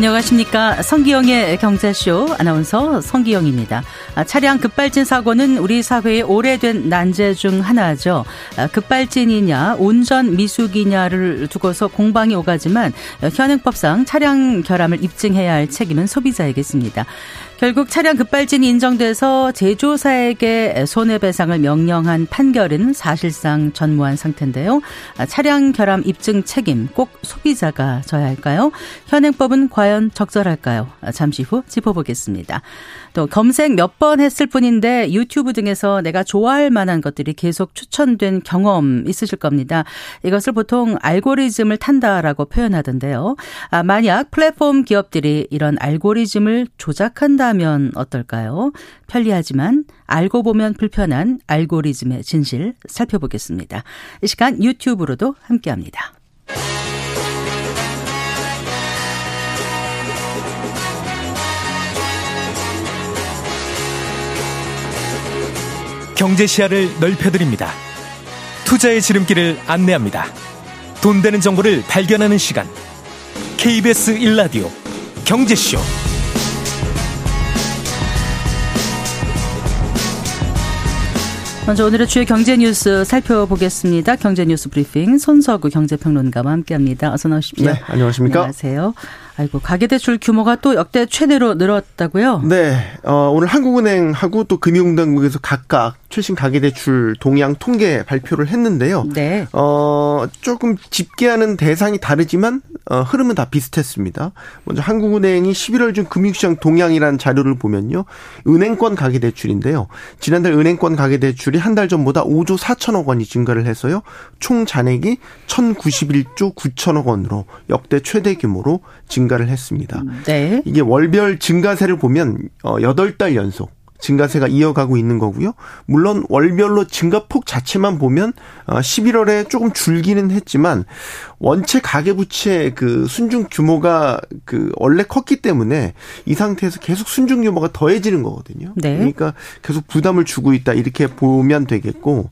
안녕하십니까. 성기영의 경제쇼 아나운서 성기영입니다. 아, 차량 급발진 사고는 우리 사회의 오래된 난제 중 하나죠. 아, 급발진이냐, 운전 미숙이냐를 두고서 공방이 오가지만 현행법상 차량 결함을 입증해야 할 책임은 소비자에게 있습니다. 결국 차량 급발진이 인정돼서 제조사에게 손해배상을 명령한 판결은 사실상 전무한 상태인데요. 아, 차량 결함 입증 책임 꼭 소비자가 져야 할까요? 현행법은 과연 적절할까요? 아, 잠시 후 짚어보겠습니다. 또 검색 몇 번 했을 뿐인데 유튜브 등에서 내가 좋아할 만한 것들이 계속 추천된 경험 있으실 겁니다. 이것을 보통 알고리즘을 탄다라고 표현하던데요. 아, 만약 플랫폼 기업들이 이런 알고리즘을 조작한다면 어떨까요? 편리하지만 알고 보면 불편한 알고리즘의 진실 살펴보겠습니다. 이 시간 유튜브로도 함께합니다. 경제 시야를 넓혀드립니다. 투자의 지름길을 안내합니다. 돈 되는 정보를 발견하는 시간. KBS 1라디오 경제쇼. 먼저 오늘의 주요 경제 뉴스 살펴보겠습니다. 경제 뉴스 브리핑 손서구 경제평론가와 함께합니다. 어서 나오십시오. 네, 안녕하십니까? 안녕하세요. 아이고 가계대출 규모가 또 역대 최대로 늘었다고요? 네, 어, 오늘 한국은행하고 또 금융당국에서 각각 최신 가계대출 동향 통계 발표를 했는데요. 네. 어, 조금 집계하는 대상이 다르지만 어, 흐름은 다 비슷했습니다. 먼저 한국은행이 11월 중 금융시장 동향이라는 자료를 보면요. 은행권 가계대출인데요. 지난달 은행권 가계대출이 한 달 전보다 5조 4천억 원이 증가를 해서요. 총 잔액이 1,091조 9천억 원으로 역대 최대 규모로 증 가를 했습니다. 네. 이게 월별 증가세를 보면 어 8달 연속 증가세가 이어가고 있는 거고요. 물론 월별로 증가폭 자체만 보면 11월에 어, 조금 줄기는 했지만 원체 가계부채 그 순중 규모가 그 원래 컸기 때문에 이 상태에서 계속 순중 규모가 더해지는 거거든요. 네. 그러니까 계속 부담을 주고 있다 이렇게 보면 되겠고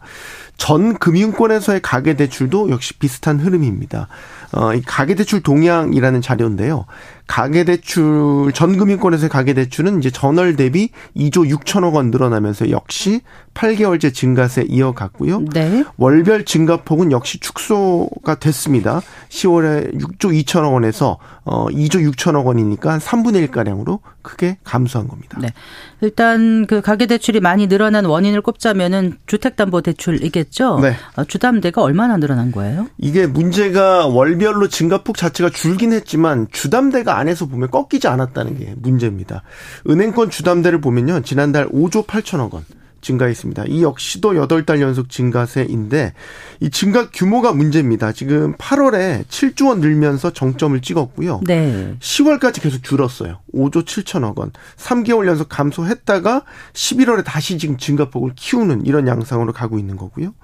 전 금융권에서의 가계 대출도 역시 비슷한 흐름입니다. 어, 이 가계 대출 동향이라는 자료인데요. 가계대출 전금융권에서의 가계대출은 이제 전월 대비 2조 6천억 원 늘어나면서 역시 8개월째 증가세 이어갔고요. 네. 월별 증가폭은 역시 축소가 됐습니다. 10월에 6조 2천억 원에서 어 2조 6천억 원이니까 한 3분의 1 가량으로 크게 감소한 겁니다. 네. 일단 그 가계 대출이 많이 늘어난 원인을 꼽자면은 주택담보대출이겠죠. 네. 어, 주담대가 얼마나 늘어난 거예요? 이게 문제가 월별로 증가폭 자체가 줄긴 했지만 주담대가 안에서 보면 꺾이지 않았다는 게 문제입니다. 은행권 주담대를 보면요. 지난달 5조 8천억 원. 증가했습니다. 이 역시도 8달 연속 증가세인데 이 증가 규모가 문제입니다. 지금 8월에 7조 원 늘면서 정점을 찍었고요. 네. 10월까지 계속 줄었어요. 5조 7천억 원. 3개월 연속 감소했다가 11월에 다시 지금 증가폭을 키우는 이런 양상으로 가고 있는 거고요.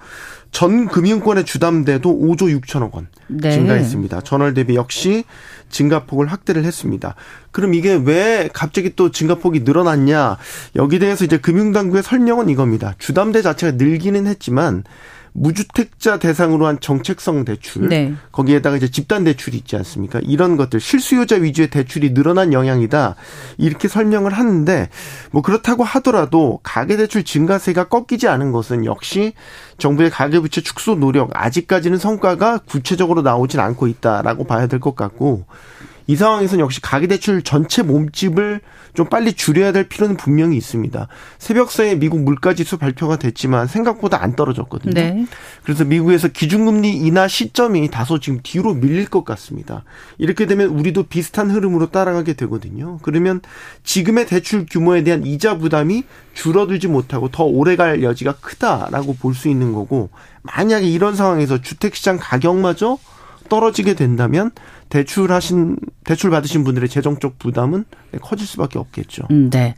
전 금융권의 주담대도 5조 6천억 원 네. 증가했습니다. 전월 대비 역시 증가폭을 확대를 했습니다. 그럼 이게 왜 갑자기 또 증가폭이 늘어났냐? 여기 대해서 이제 금융당국의 설명은 이겁니다. 주담대 자체가 늘기는 했지만 무주택자 대상으로 한 정책성 대출 네. 거기에다가 이제 집단 대출이 있지 않습니까? 이런 것들 실수요자 위주의 대출이 늘어난 영향이다 이렇게 설명을 하는데 뭐 그렇다고 하더라도 가계 대출 증가세가 꺾이지 않은 것은 역시 정부의 가계부채 축소 노력 아직까지는 성과가 구체적으로 나오진 않고 있다라고 봐야 될 것 같고 이 상황에서는 역시 가계대출 전체 몸집을 좀 빨리 줄여야 될 필요는 분명히 있습니다. 새벽사에 미국 물가지수 발표가 됐지만 생각보다 안 떨어졌거든요. 네. 그래서 미국에서 기준금리 인하 시점이 다소 지금 뒤로 밀릴 것 같습니다. 이렇게 되면 우리도 비슷한 흐름으로 따라가게 되거든요. 그러면 지금의 대출 규모에 대한 이자 부담이 줄어들지 못하고 더 오래 갈 여지가 크다라고 볼 수 있는 거고 만약에 이런 상황에서 주택시장 가격마저 떨어지게 된다면 대출하신 대출 받으신 분들의 재정적 부담은 커질 수밖에 없겠죠. 음, 네.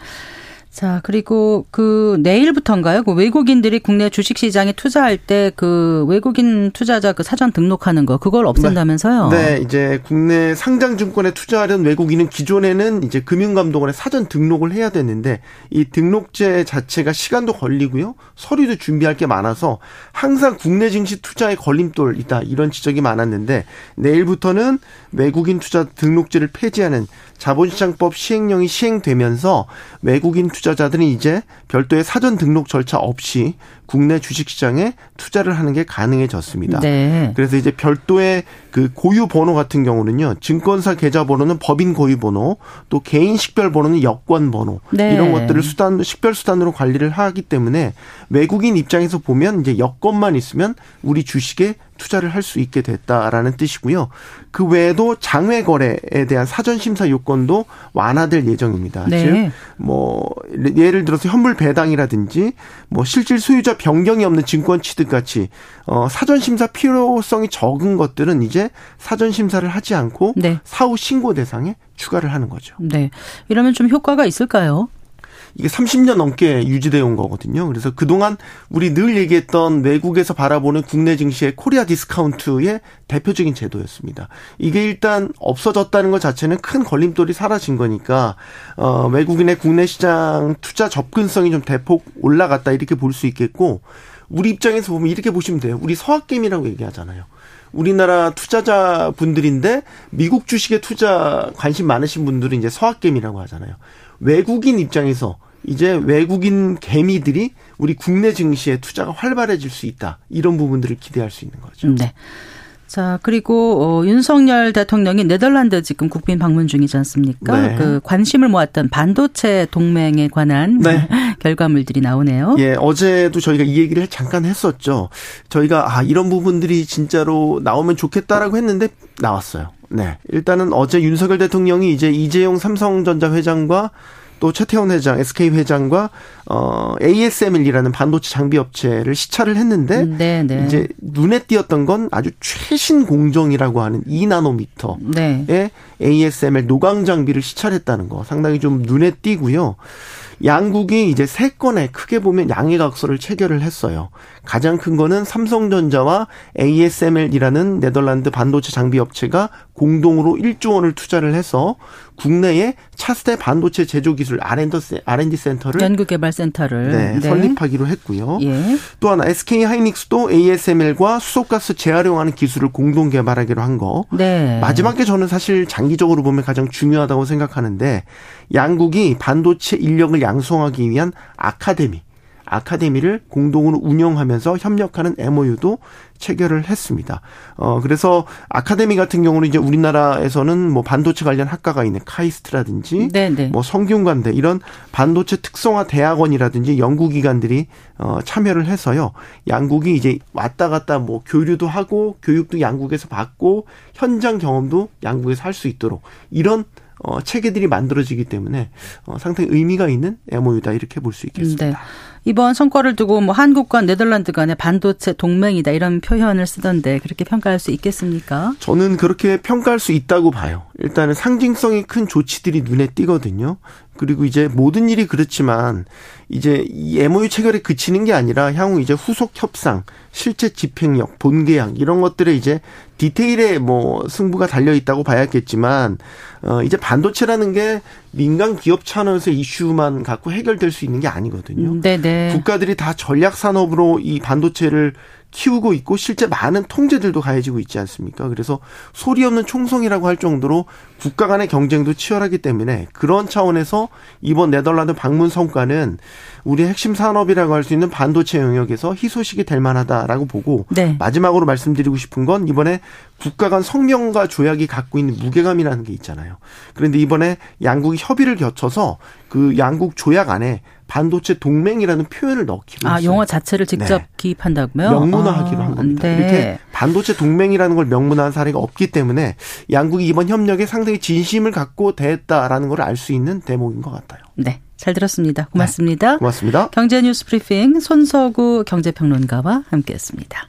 자, 그리고 그 내일부터인가요? 그 외국인들이 국내 주식 시장에 투자할 때 그 외국인 투자자 그 사전 등록하는 거 그걸 없앤다면서요? 네. 네, 이제 국내 상장 증권에 투자하려는 외국인은 기존에는 이제 금융감독원에 사전 등록을 해야 되는데 이 등록제 자체가 시간도 걸리고요. 서류도 준비할 게 많아서 항상 국내 증시 투자에 걸림돌이다 이런 지적이 많았는데 내일부터는 외국인 투자 등록제를 폐지하는 자본시장법 시행령이 시행되면서 외국인 투자자들은 이제 별도의 사전 등록 절차 없이 국내 주식시장에 투자를 하는 게 가능해졌습니다. 네. 그래서 이제 별도의 그 고유 번호 같은 경우는요, 증권사 계좌 번호는 법인 고유 번호, 또 개인 식별 번호는 여권 번호 네. 이런 것들을 수단 식별 수단으로 관리를 하기 때문에 외국인 입장에서 보면 이제 여권만 있으면 우리 주식에 투자를 할 수 있게 됐다라는 뜻이고요. 그 외에도 장외 거래에 대한 사전 심사 요건도 완화될 예정입니다. 네. 즉, 뭐 예를 들어서 현물 배당이라든지 뭐 실질 소유자 변경이 없는 증권 취득 같이 어 사전 심사 필요성이 적은 것들은 이제 사전 심사를 하지 않고 네. 사후 신고 대상에 추가를 하는 거죠. 네. 이러면 좀 효과가 있을까요? 이게 30년 넘게 유지되어 온 거거든요. 그래서 그동안 우리 늘 얘기했던 외국에서 바라보는 국내 증시의 Korea discount의 대표적인 제도였습니다. 이게 일단 없어졌다는 것 자체는 큰 걸림돌이 사라진 거니까 어 외국인의 국내 시장 투자 접근성이 좀 대폭 올라갔다 이렇게 볼 수 있겠고 우리 입장에서 보면 이렇게 보시면 돼요. 우리 서학개미라고 얘기하잖아요. 우리나라 투자자 분들인데 미국 주식에 투자 관심 많으신 분들은 이제 서학개미라고 하잖아요. 외국인 입장에서 이제 외국인 개미들이 우리 국내 증시에 투자가 활발해질 수 있다. 이런 부분들을 기대할 수 있는 거죠. 네. 자, 그리고 어, 윤석열 대통령이 네덜란드 지금 국빈 방문 중이지 않습니까? 네. 그 관심을 모았던 반도체 동맹에 관한 네. 결과물들이 나오네요. 예, 어제도 저희가 이 얘기를 잠깐 했었죠. 저희가 아, 이런 부분들이 진짜로 나오면 좋겠다라고 했는데 나왔어요. 네. 일단은 어제 윤석열 대통령이 이제 이재용 삼성전자 회장과 또 최태원 회장, SK 회장과 어 ASML이라는 반도체 장비 업체를 시찰을 했는데 네, 네. 이제 눈에 띄었던 건 아주 최신 공정이라고 하는 2나노미터의 네. ASML 노광 장비를 시찰했다는 거 상당히 좀 눈에 띄고요. 양국이 이제 세 건에 크게 보면 양해 각서를 체결을 했어요. 가장 큰 거는 삼성전자와 ASML이라는 네덜란드 반도체 장비 업체가 공동으로 1조 원을 투자를 해서 국내에 차세대 반도체 제조 기술 R&D 센터를 연구 개발 센터를 네, 네. 설립하기로 했고요. 예. 또 하나 SK 하이닉스도 ASML과 수소가스 재활용하는 기술을 공동 개발하기로 한 거. 네. 마지막에 저는 사실 장기적으로 보면 가장 중요하다고 생각하는데 양국이 반도체 인력을 양성하기 위한 아카데미 아카데미를 공동으로 운영하면서 협력하는 MOU도 체결을 했습니다. 어 그래서 아카데미 같은 경우는 이제 우리나라에서는 뭐 반도체 관련 학과가 있는 카이스트라든지 네네. 네. 뭐 성균관대 이런 반도체 특성화 대학원이라든지 연구기관들이 어 참여를 해서요. 양국이 이제 왔다 갔다 뭐 교류도 하고 교육도 양국에서 받고 현장 경험도 양국에서 할 수 있도록 이런 어, 체계들이 만들어지기 때문에 어, 상당히 의미가 있는 MOU다 이렇게 볼 수 있겠습니다. 네. 이번 성과를 두고 뭐 한국과 네덜란드 간의 반도체 동맹이다 이런 표현을 쓰던데 그렇게 평가할 수 있겠습니까? 저는 그렇게 평가할 수 있다고 봐요. 일단은 상징성이 큰 조치들이 눈에 띄거든요. 그리고 이제 모든 일이 그렇지만 이제 이 MOU 체결에 그치는 게 아니라 향후 이제 후속 협상, 실제 집행력, 본계약 이런 것들에 이제 디테일에 뭐 승부가 달려 있다고 봐야겠지만 어 이제 반도체라는 게 민간 기업 차원에서 이슈만 갖고 해결될 수 있는 게 아니거든요. 네네. 네. 국가들이 다 전략 산업으로 이 반도체를 키우고 있고 실제 많은 통제들도 가해지고 있지 않습니까? 그래서 소리 없는 총성이라고 할 정도로 국가 간의 경쟁도 치열하기 때문에 그런 차원에서 이번 네덜란드 방문 성과는 우리 핵심 산업이라고 할 수 있는 반도체 영역에서 희소식이 될 만하다라고 보고 네. 마지막으로 말씀드리고 싶은 건 이번에 국가 간 성명과 조약이 갖고 있는 무게감이라는 게 있잖아요. 그런데 이번에 양국이 협의를 거쳐서 그 양국 조약 안에 반도체 동맹이라는 표현을 넣기로 아, 했어요. 용어 자체를 직접 네. 기입한다고요? 명문화하기로 아, 한 겁니다. 네. 이렇게 반도체 동맹이라는 걸 명문화한 사례가 없기 때문에 양국이 이번 협력에 상당히 진심을 갖고 대했다라는 걸 알 수 있는 대목인 것 같아요. 네. 잘 들었습니다. 고맙습니다. 네, 고맙습니다. 경제 뉴스 브리핑 손서구 경제평론가와 함께했습니다.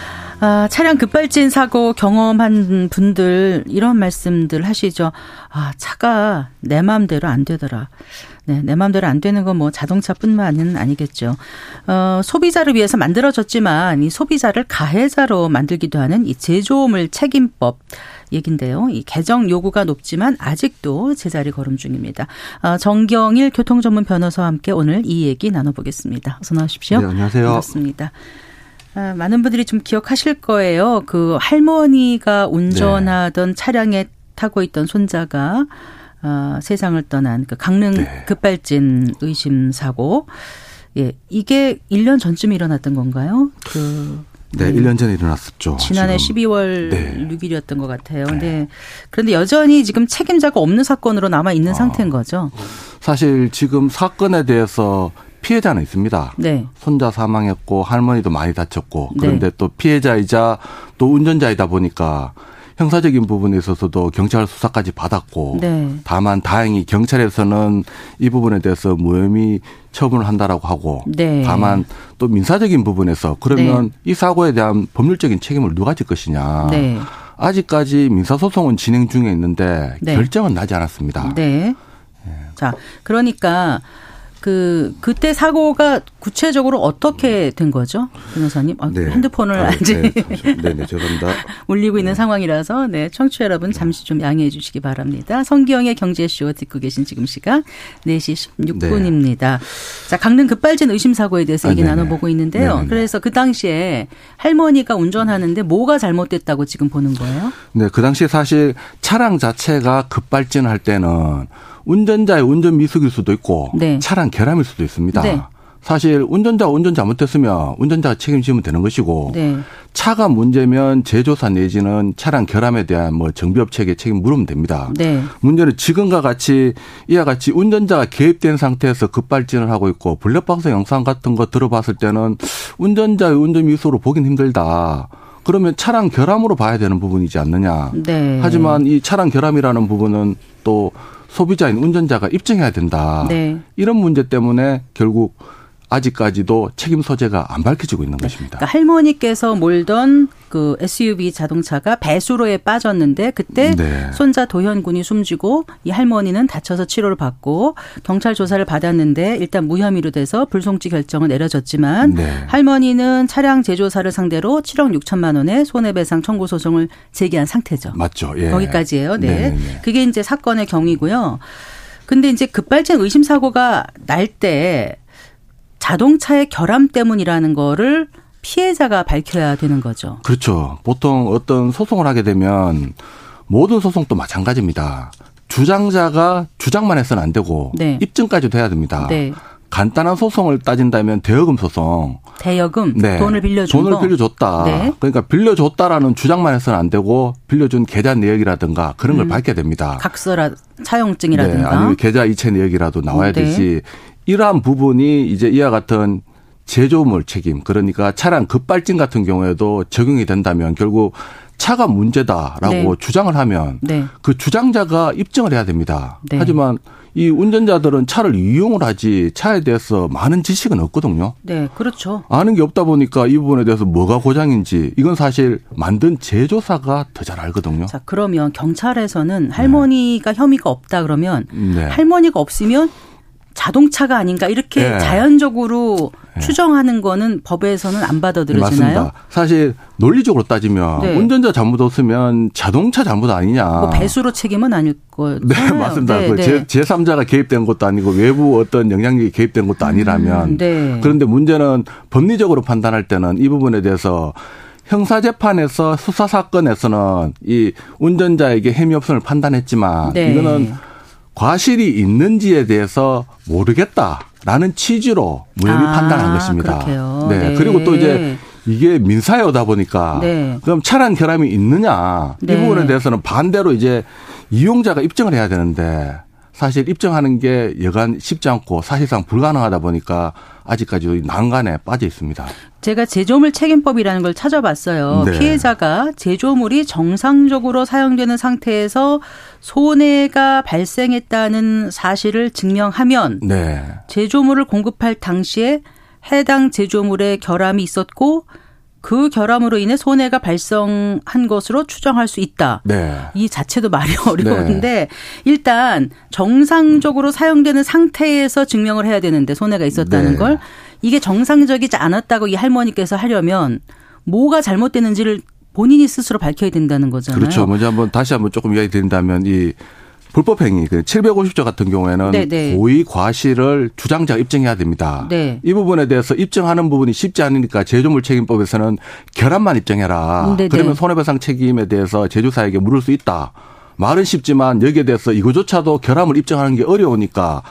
아, 차량 급발진 사고 경험한 분들 이런 말씀들 하시죠. 아, 차가 내 마음대로 안 되더라. 네, 내 마음대로 안 되는 건 뭐 자동차뿐만은 아니겠죠. 어, 소비자를 위해서 만들어졌지만 이 소비자를 가해자로 만들기도 하는 이 제조물 책임법 얘긴데요. 이 개정 요구가 높지만 아직도 제자리 걸음 중입니다. 어, 정경일 교통전문 변호사와 함께 오늘 이 얘기 나눠보겠습니다. 어서 나오십시오. 네, 안녕하세요. 반갑습니다. 아, 많은 분들이 좀 기억하실 거예요. 그 할머니가 운전하던 네. 차량에 타고 있던 손자가 어, 세상을 떠난 그 강릉 네. 급발진 의심 사고. 예, 이게 1년 전쯤 일어났던 건가요? 그 네, 음. 1년 전에 일어났었죠. 지난해 지금. 12월 네. 6일이었던 것 같아요. 네. 네. 그런데 여전히 지금 책임자가 없는 사건으로 남아 있는 아, 상태인 거죠. 사실 지금 사건에 대해서 피해자는 있습니다. 네. 손자 사망했고 할머니도 많이 다쳤고 네. 그런데 네. 또 피해자이자 또 운전자이다 보니까 형사적인 부분에 있어서도 경찰 수사까지 받았고 네. 다만 다행히 경찰에서는 이 부분에 대해서 무혐의 처분을 한다라고 하고 네. 다만 또 민사적인 부분에서 그러면 네. 이 사고에 대한 법률적인 책임을 누가 질 것이냐 네. 아직까지 민사소송은 진행 중에 있는데 네. 결정은 나지 않았습니다. 네. 자, 그러니까 그 그때 사고가 구체적으로 어떻게 된 거죠, 변호사님? 아, 네. 핸드폰을 아, 아직 네, 네, 네, 죄송합니다. 울리고 있는 네. 상황이라서 네, 청취자 여러분 잠시 좀 양해해 주시기 바랍니다. 성기영의 경제쇼 듣고 계신 지금 시간 4시 16분입니다. 자, 강릉 급발진 의심 사고에 대해서 아, 얘기 나눠보고 있는데요. 그래서 그 당시에 할머니가 운전하는데 뭐가 잘못됐다고 지금 보는 거예요? 네, 그 당시에 사실 차량 자체가 급발진할 때는 운전자의 운전 미숙일 수도 있고 네. 차량 결함일 수도 있습니다. 네. 사실 운전자 운전 잘못했으면 운전자가 책임지면 되는 것이고 네. 차가 문제면 제조사 내지는 차량 결함에 대한 뭐 정비업체에게 책임 물으면 됩니다. 네. 문제는 지금과 같이 이와 같이 운전자가 개입된 상태에서 급발진을 하고 있고 블랙박스 영상 같은 거 들어봤을 때는 운전자의 운전 미수로 보긴 힘들다. 그러면 차량 결함으로 봐야 되는 부분이지 않느냐. 네. 하지만 이 차량 결함이라는 부분은 또 소비자인 운전자가 입증해야 된다. 네. 이런 문제 때문에 결국 아직까지도 책임 소재가 안 밝혀지고 있는 것입니다. 그러니까 할머니께서 몰던 그 SUV 자동차가 배수로에 빠졌는데 그때 네. 손자 도현 군이 숨지고 이 할머니는 다쳐서 치료를 받고 경찰 조사를 받았는데 일단 무혐의로 돼서 불송치 결정을 내려졌지만 네. 할머니는 차량 제조사를 상대로 7억 6천만 원의 손해배상 청구 소송을 제기한 상태죠. 맞죠. 예. 거기까지예요. 네. 네, 네, 네. 그게 이제 사건의 경위고요. 근데 이제 급발진 의심 사고가 날 때 자동차의 결함 때문이라는 거를 피해자가 밝혀야 되는 거죠. 그렇죠. 보통 어떤 소송을 하게 되면 모든 소송도 마찬가지입니다. 주장자가 주장만 해서는 안 되고 네. 입증까지도 해야 됩니다. 네. 간단한 소송을 따진다면 대여금 소송. 대여금 네. 돈을 빌려준 돈을 빌려줬다. 네. 그러니까 빌려줬다라는 주장만 해서는 안 되고 빌려준 계좌 내역이라든가 그런 걸 음. 밝혀야 됩니다. 각서라 차용증이라든가 네. 아니면 계좌 이체 내역이라도 나와야 네. 되지. 이러한 부분이 이제 이와 같은 제조물 책임 그러니까 차량 급발진 같은 경우에도 적용이 된다면 결국 차가 문제다라고 네. 주장을 하면 네. 그 주장자가 입증을 해야 됩니다. 네. 하지만 이 운전자들은 차를 이용을 하지 차에 대해서 많은 지식은 없거든요. 네, 그렇죠. 아는 게 없다 보니까 이 부분에 대해서 뭐가 고장인지 이건 사실 만든 제조사가 더 잘 알거든요. 자, 그러면 경찰에서는 할머니가 네. 혐의가 없다 그러면 네. 할머니가 없으면 자동차가 아닌가 이렇게 네. 자연적으로 네. 추정하는 거는 법에서는 안 받아들여지나요? 맞습니다. 사실 논리적으로 따지면 네. 운전자 잘못 없으면 자동차 잘못 아니냐. 뭐 배수로 책임은 아닐 거예요. 네, 맞습니다. 네, 그 네. 제, 제3자가 개입된 것도 아니고 외부 어떤 영향력이 개입된 것도 아니라면. 음, 네. 그런데 문제는 법리적으로 판단할 때는 이 부분에 대해서 형사재판에서 수사사건에서는 이 운전자에게 혐의 없음을 판단했지만 네. 이거는 과실이 있는지에 대해서 모르겠다라는 취지로 무혐의 아, 판단한 것입니다. 그렇게요. 네. 네. 그리고 또 이제 이게 민사여다 보니까 네. 그럼 차량 결함이 있느냐 이 네. 부분에 대해서는 반대로 이제 이용자가 입증을 해야 되는데 사실 입증하는 게 여간 쉽지 않고 사실상 불가능하다 보니까 아직까지 난간에 빠져 있습니다. 제가 제조물 책임법이라는 걸 찾아봤어요. 네. 피해자가 제조물이 정상적으로 사용되는 상태에서 손해가 발생했다는 사실을 증명하면 네. 제조물을 공급할 당시에 해당 제조물에 결함이 있었고 그 결함으로 인해 손해가 발생한 것으로 추정할 수 있다. 네. 이 자체도 말이 어려운데 네. 일단 정상적으로 사용되는 상태에서 증명을 해야 되는데 손해가 있었다는 네. 걸 이게 정상적이지 않았다고 이 할머니께서 하려면 뭐가 잘못되는지를 본인이 스스로 밝혀야 된다는 거잖아요. 그렇죠. 먼저 한번 다시 한번 조금 이야기 드린다면 이 불법 행위 그 750조 같은 경우에는 네네. 네. 고의 과실을 주장자가 입증해야 됩니다. 네. 이 부분에 대해서 입증하는 부분이 쉽지 않으니까 제조물 책임법에서는 결함만 입증해라. 네네. 네. 그러면 손해배상 책임에 대해서 제조사에게 물을 수 있다. 말은 쉽지만 여기에 대해서 이거조차도 결함을 입증하는 게 어려우니까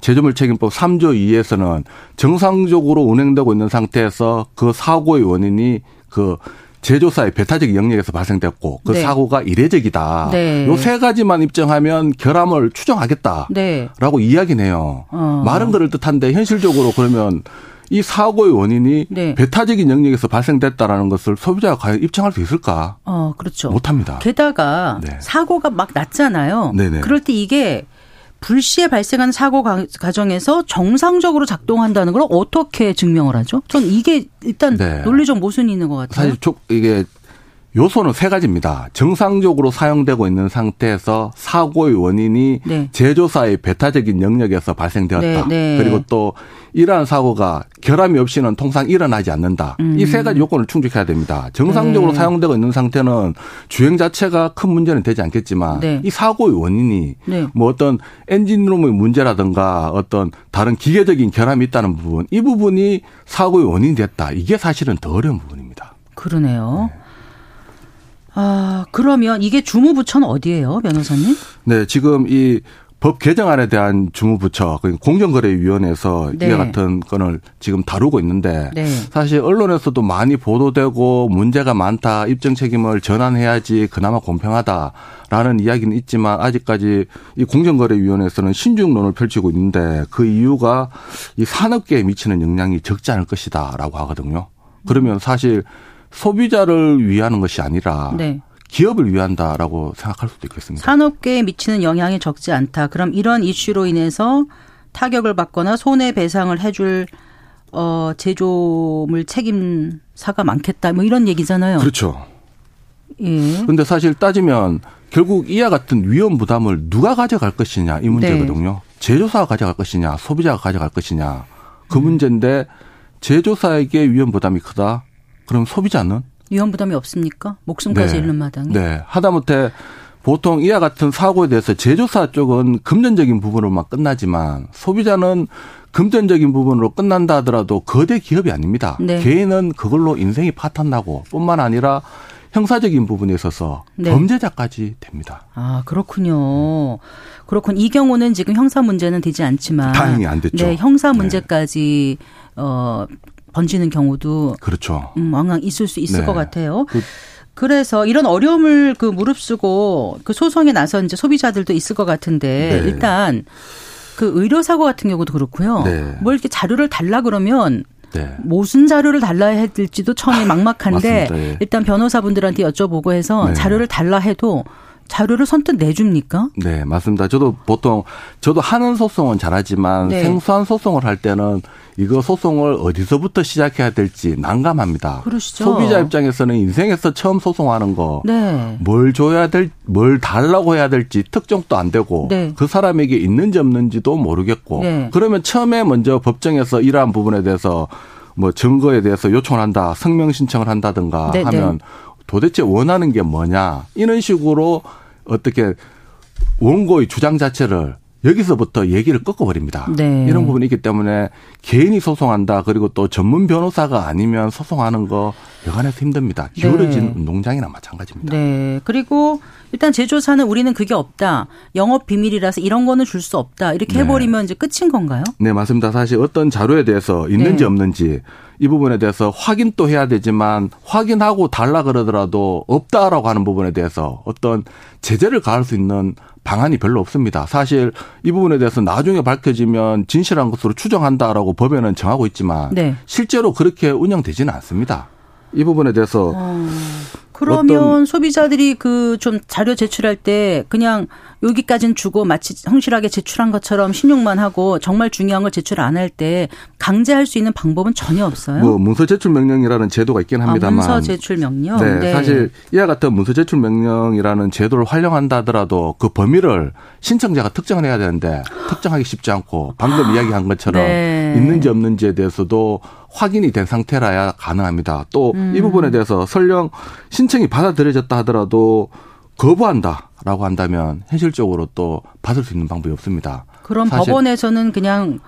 제조물 책임법 3조 2에서는 정상적으로 운행되고 있는 상태에서 그 사고의 원인이 그 제조사의 배타적 영역에서 발생됐고 그 네. 사고가 이례적이다. 네. 요세 가지만 입증하면 결함을 추정하겠다라고 네. 이야기네요. 어. 말은 그럴 듯한데 현실적으로 그러면 이 사고의 원인이 네. 배타적인 영역에서 발생됐다라는 것을 소비자가 과연 입증할 수 있을까? 어, 그렇죠. 못합니다. 게다가 네. 사고가 막 났잖아요. 네네. 그럴 때 이게 불시에 발생한 사고 과정에서 정상적으로 작동한다는 걸 어떻게 증명을 하죠? 전 이게 일단 네. 논리적 모순이 있는 것 같아요. 사실 이게 요소는 세 가지입니다. 정상적으로 사용되고 있는 상태에서 사고의 원인이 네. 제조사의 배타적인 영역에서 발생되었다. 네, 네. 그리고 또 이러한 사고가 결함이 없이는 통상 일어나지 않는다. 음. 이세 가지 요건을 충족해야 됩니다. 정상적으로 네. 사용되고 있는 상태는 주행 자체가 큰 문제는 되지 않겠지만 네. 이 사고의 원인이 네. 뭐 어떤 엔진룸의 문제라든가 어떤 다른 기계적인 결함이 있다는 부분 이 부분이 사고의 원인이 됐다. 이게 사실은 더 어려운 부분입니다. 그러네요. 아, 그러면 이게 주무부처는 어디예요, 변호사님? 네, 지금 이 법 개정안에 대한 주무부처, 그 공정거래위원회에서 네. 이와 같은 건을 지금 다루고 있는데 네. 사실 언론에서도 많이 보도되고 문제가 많다, 입증 책임을 전환해야지 그나마 공평하다라는 이야기는 있지만 아직까지 이 공정거래위원회에서는 신중론을 펼치고 있는데 그 이유가 이 산업계에 미치는 영향이 적지 않을 것이다라고 하거든요. 그러면 사실 소비자를 위하는 것이 아니라 네. 기업을 위한다라고 생각할 수도 있겠습니다. 산업계에 미치는 영향이 적지 않다. 그럼 이런 이슈로 인해서 타격을 받거나 손해 배상을 해줄 어, 제조물 책임사가 많겠다. 뭐 이런 얘기잖아요. 그렇죠. 예. 근데 사실 따지면 결국 이와 같은 위험 부담을 누가 가져갈 것이냐 이 문제거든요. 네. 제조사가 가져갈 것이냐, 소비자가 가져갈 것이냐 그 음. 문제인데 제조사에게 위험 부담이 크다. 그럼 소비자는 위험 부담이 없습니까? 목숨까지 네. 잃는 마당에. 네. 하다못해 보통 이와 같은 사고에 대해서 제조사 쪽은 금전적인 부분으로만 끝나지만 소비자는 금전적인 부분으로 끝난다 하더라도 거대 기업이 아닙니다. 네. 개인은 그걸로 인생이 파탄나고 뿐만 아니라 형사적인 부분에 있어서 네. 범죄자까지 됩니다. 아 그렇군요. 그렇군. 이 경우는 지금 형사 문제는 되지 않지만 다행히 안 됐죠. 네, 형사 네. 문제까지 네. 어 번지는 경우도 그렇죠. 음, 왕왕 있을 수 있을 네. 것 같아요. 그, 그래서 이런 어려움을 그 무릅쓰고 그 소송에 나선 이제 소비자들도 있을 것 같은데 네. 일단 그 의료 사고 같은 경우도 그렇고요. 네. 뭘 이렇게 자료를 달라 그러면 네. 무슨 자료를 달라야 될지도 처음에 막막한데 네. 일단 변호사분들한테 여쭤보고 해서 네. 자료를 달라 해도 자료를 선뜻 내줍니까? 네, 맞습니다. 저도 보통 저도 하는 소송은 잘하지만 네. 생소한 소송을 할 때는 이거 소송을 어디서부터 시작해야 될지 난감합니다. 그러시죠. 소비자 입장에서는 인생에서 처음 소송하는 거, 네. 뭘 줘야 될, 뭘 달라고 해야 될지 특정도 안 되고, 네. 그 사람에게 있는지 없는지도 모르겠고, 네. 그러면 처음에 먼저 법정에서 이러한 부분에 대해서 뭐 증거에 대해서 요청을 한다, 성명 신청을 한다든가 네, 네. 하면 도대체 원하는 게 뭐냐? 이런 식으로 어떻게 원고의 주장 자체를 여기서부터 얘기를 꺾어버립니다. 네. 이런 부분이 있기 때문에 개인이 소송한다 그리고 또 전문 변호사가 아니면 소송하는 거 여간해서 힘듭니다. 기울어진 네. 운동장이나 마찬가지입니다. 네. 그리고 일단 제조사는 우리는 그게 없다. 영업 비밀이라서 이런 거는 줄 수 없다. 이렇게 네. 해버리면 이제 끝인 건가요? 네, 맞습니다. 사실 어떤 자료에 대해서 있는지 네. 없는지 이 부분에 대해서 확인 또 해야 되지만 확인하고 달라 그러더라도 없다라고 하는 부분에 대해서 어떤 제재를 가할 수 있는 방안이 별로 없습니다. 사실 이 부분에 대해서 나중에 밝혀지면 진실한 것으로 추정한다라고 법에는 정하고 있지만 네. 실제로 그렇게 운영되지는 않습니다. 이 부분에 대해서 어, 그러면 소비자들이 그 좀 자료 제출할 때 그냥 여기까지는 주고 마치 성실하게 제출한 것처럼 신용만 하고 정말 중요한 걸 제출 안 할 때 강제할 수 있는 방법은 전혀 없어요. 뭐 문서 제출 명령이라는 제도가 있긴 아, 합니다만. 아, 문서 제출 명령. 네, 네, 사실 이와 같은 문서 제출 명령이라는 제도를 활용한다 하더라도 그 범위를 신청자가 특정을 해야 되는데 특정하기 쉽지 않고 방금 이야기한 것처럼 네. 있는지 없는지에 대해서도 확인이 된 상태라야 가능합니다. 또이 음. 부분에 대해서 설령 신청이 받아들여졌다 하더라도 거부한다 라고 한다면 현실적으로 또 받을 수 있는 방법이 없습니다. 그럼 법원에서는 그냥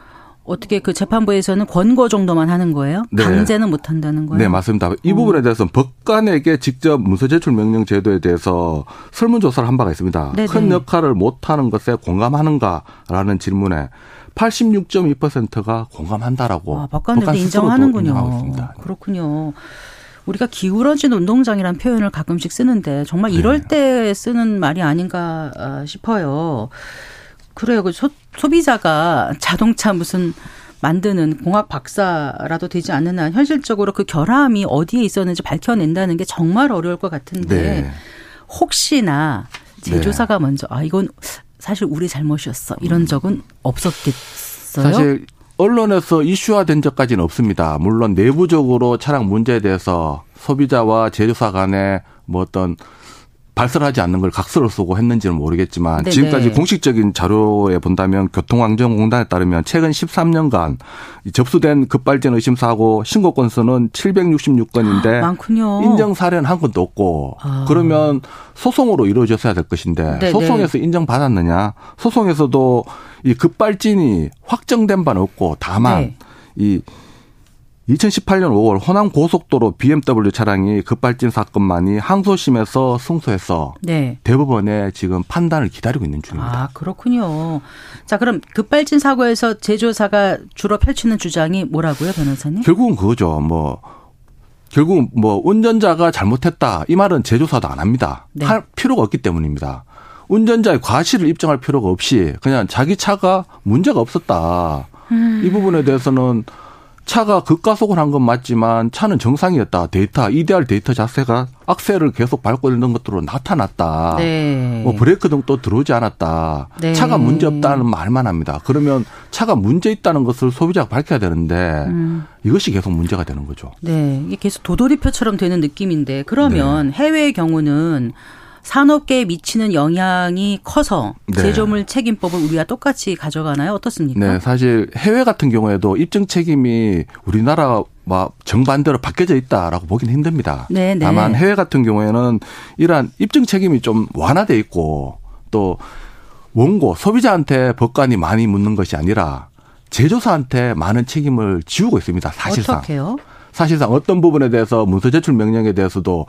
어떻게 그 재판부에서는 권고 정도만 하는 거예요? 네. 강제는 못 한다는 거예요? 네, 맞습니다. 이 어. 부분에 대해서는 법관에게 직접 문서 제출 명령 제도에 대해서 설문 조사를 한 바가 있습니다. 네네. 큰 역할을 못 하는 것에 공감하는가라는 질문에 86.2%가 공감한다라고 아, 법관들도 인정하는군요. 그렇군요. 우리가 기울어진 운동장이란 표현을 가끔씩 쓰는데 정말 이럴 네. 때 쓰는 말이 아닌가 아, 싶어요. 그래요. 그 소, 소비자가 자동차 무슨 만드는 공학 박사라도 되지 않는 한 현실적으로 그 결함이 어디에 있었는지 밝혀낸다는 게 정말 어려울 것 같은데 네. 혹시나 제조사가 네. 먼저 아 이건 사실 우리 잘못이었어 이런 적은 없었겠어요. 사실 언론에서 이슈화된 적까지는 없습니다. 물론 내부적으로 차량 문제에 대해서 소비자와 제조사 간에 뭐 어떤 발설하지 않는 걸 각서를 쓰고 했는지는 모르겠지만 네네. 지금까지 공식적인 자료에 본다면 교통안전공단에 따르면 최근 13년간 접수된 급발진 의심 사고 신고 건수는 766건인데 많군요. 인정 사례는 한 건도 없고 아. 그러면 소송으로 이루어졌어야 될 것인데 네네. 소송에서 인정받았느냐? 소송에서도 이 급발진이 확정된 바는 없고 다만 네. 이 2018년 5월 호남 고속도로 BMW 차량이 급발진 사건만이 항소심에서 승소해서 네. 대법원에 지금 판단을 기다리고 있는 중입니다. 아 그렇군요. 자 그럼 급발진 사고에서 제조사가 주로 펼치는 주장이 뭐라고요, 변호사님? 결국은 그거죠. 뭐 결국 뭐 운전자가 잘못했다 이 말은 제조사도 안 합니다. 네. 할 필요가 없기 때문입니다. 운전자의 과실을 입증할 필요가 없이 그냥 자기 차가 문제가 없었다. 음. 이 부분에 대해서는 차가 급가속을 한 건 맞지만 차는 정상이었다. 데이터, 이데알 데이터 자체가 악셀을 계속 밟고 있는 것으로 나타났다. 네. 뭐 브레이크 등도 들어오지 않았다. 네. 차가 문제 없다는 말만 합니다. 그러면 차가 문제 있다는 것을 소비자가 밝혀야 되는데 음. 이것이 계속 문제가 되는 거죠. 네. 이게 계속 도돌이표처럼 되는 느낌인데 그러면 네. 해외의 경우는 산업계에 미치는 영향이 커서 네. 제조물 책임법을 우리가 똑같이 가져가나요? 어떻습니까? 네, 사실 해외 같은 경우에도 입증 책임이 우리나라 뭐 정반대로 바뀌어져 있다라고 보기는 힘듭니다. 네, 네. 다만 해외 같은 경우에는 이러한 입증 책임이 좀 완화돼 있고 또 원고 소비자한테 법관이 많이 묻는 것이 아니라 제조사한테 많은 책임을 지우고 있습니다. 사실상. 어떻게요? 사실상 어떤 부분에 대해서 문서 제출 명령에 대해서도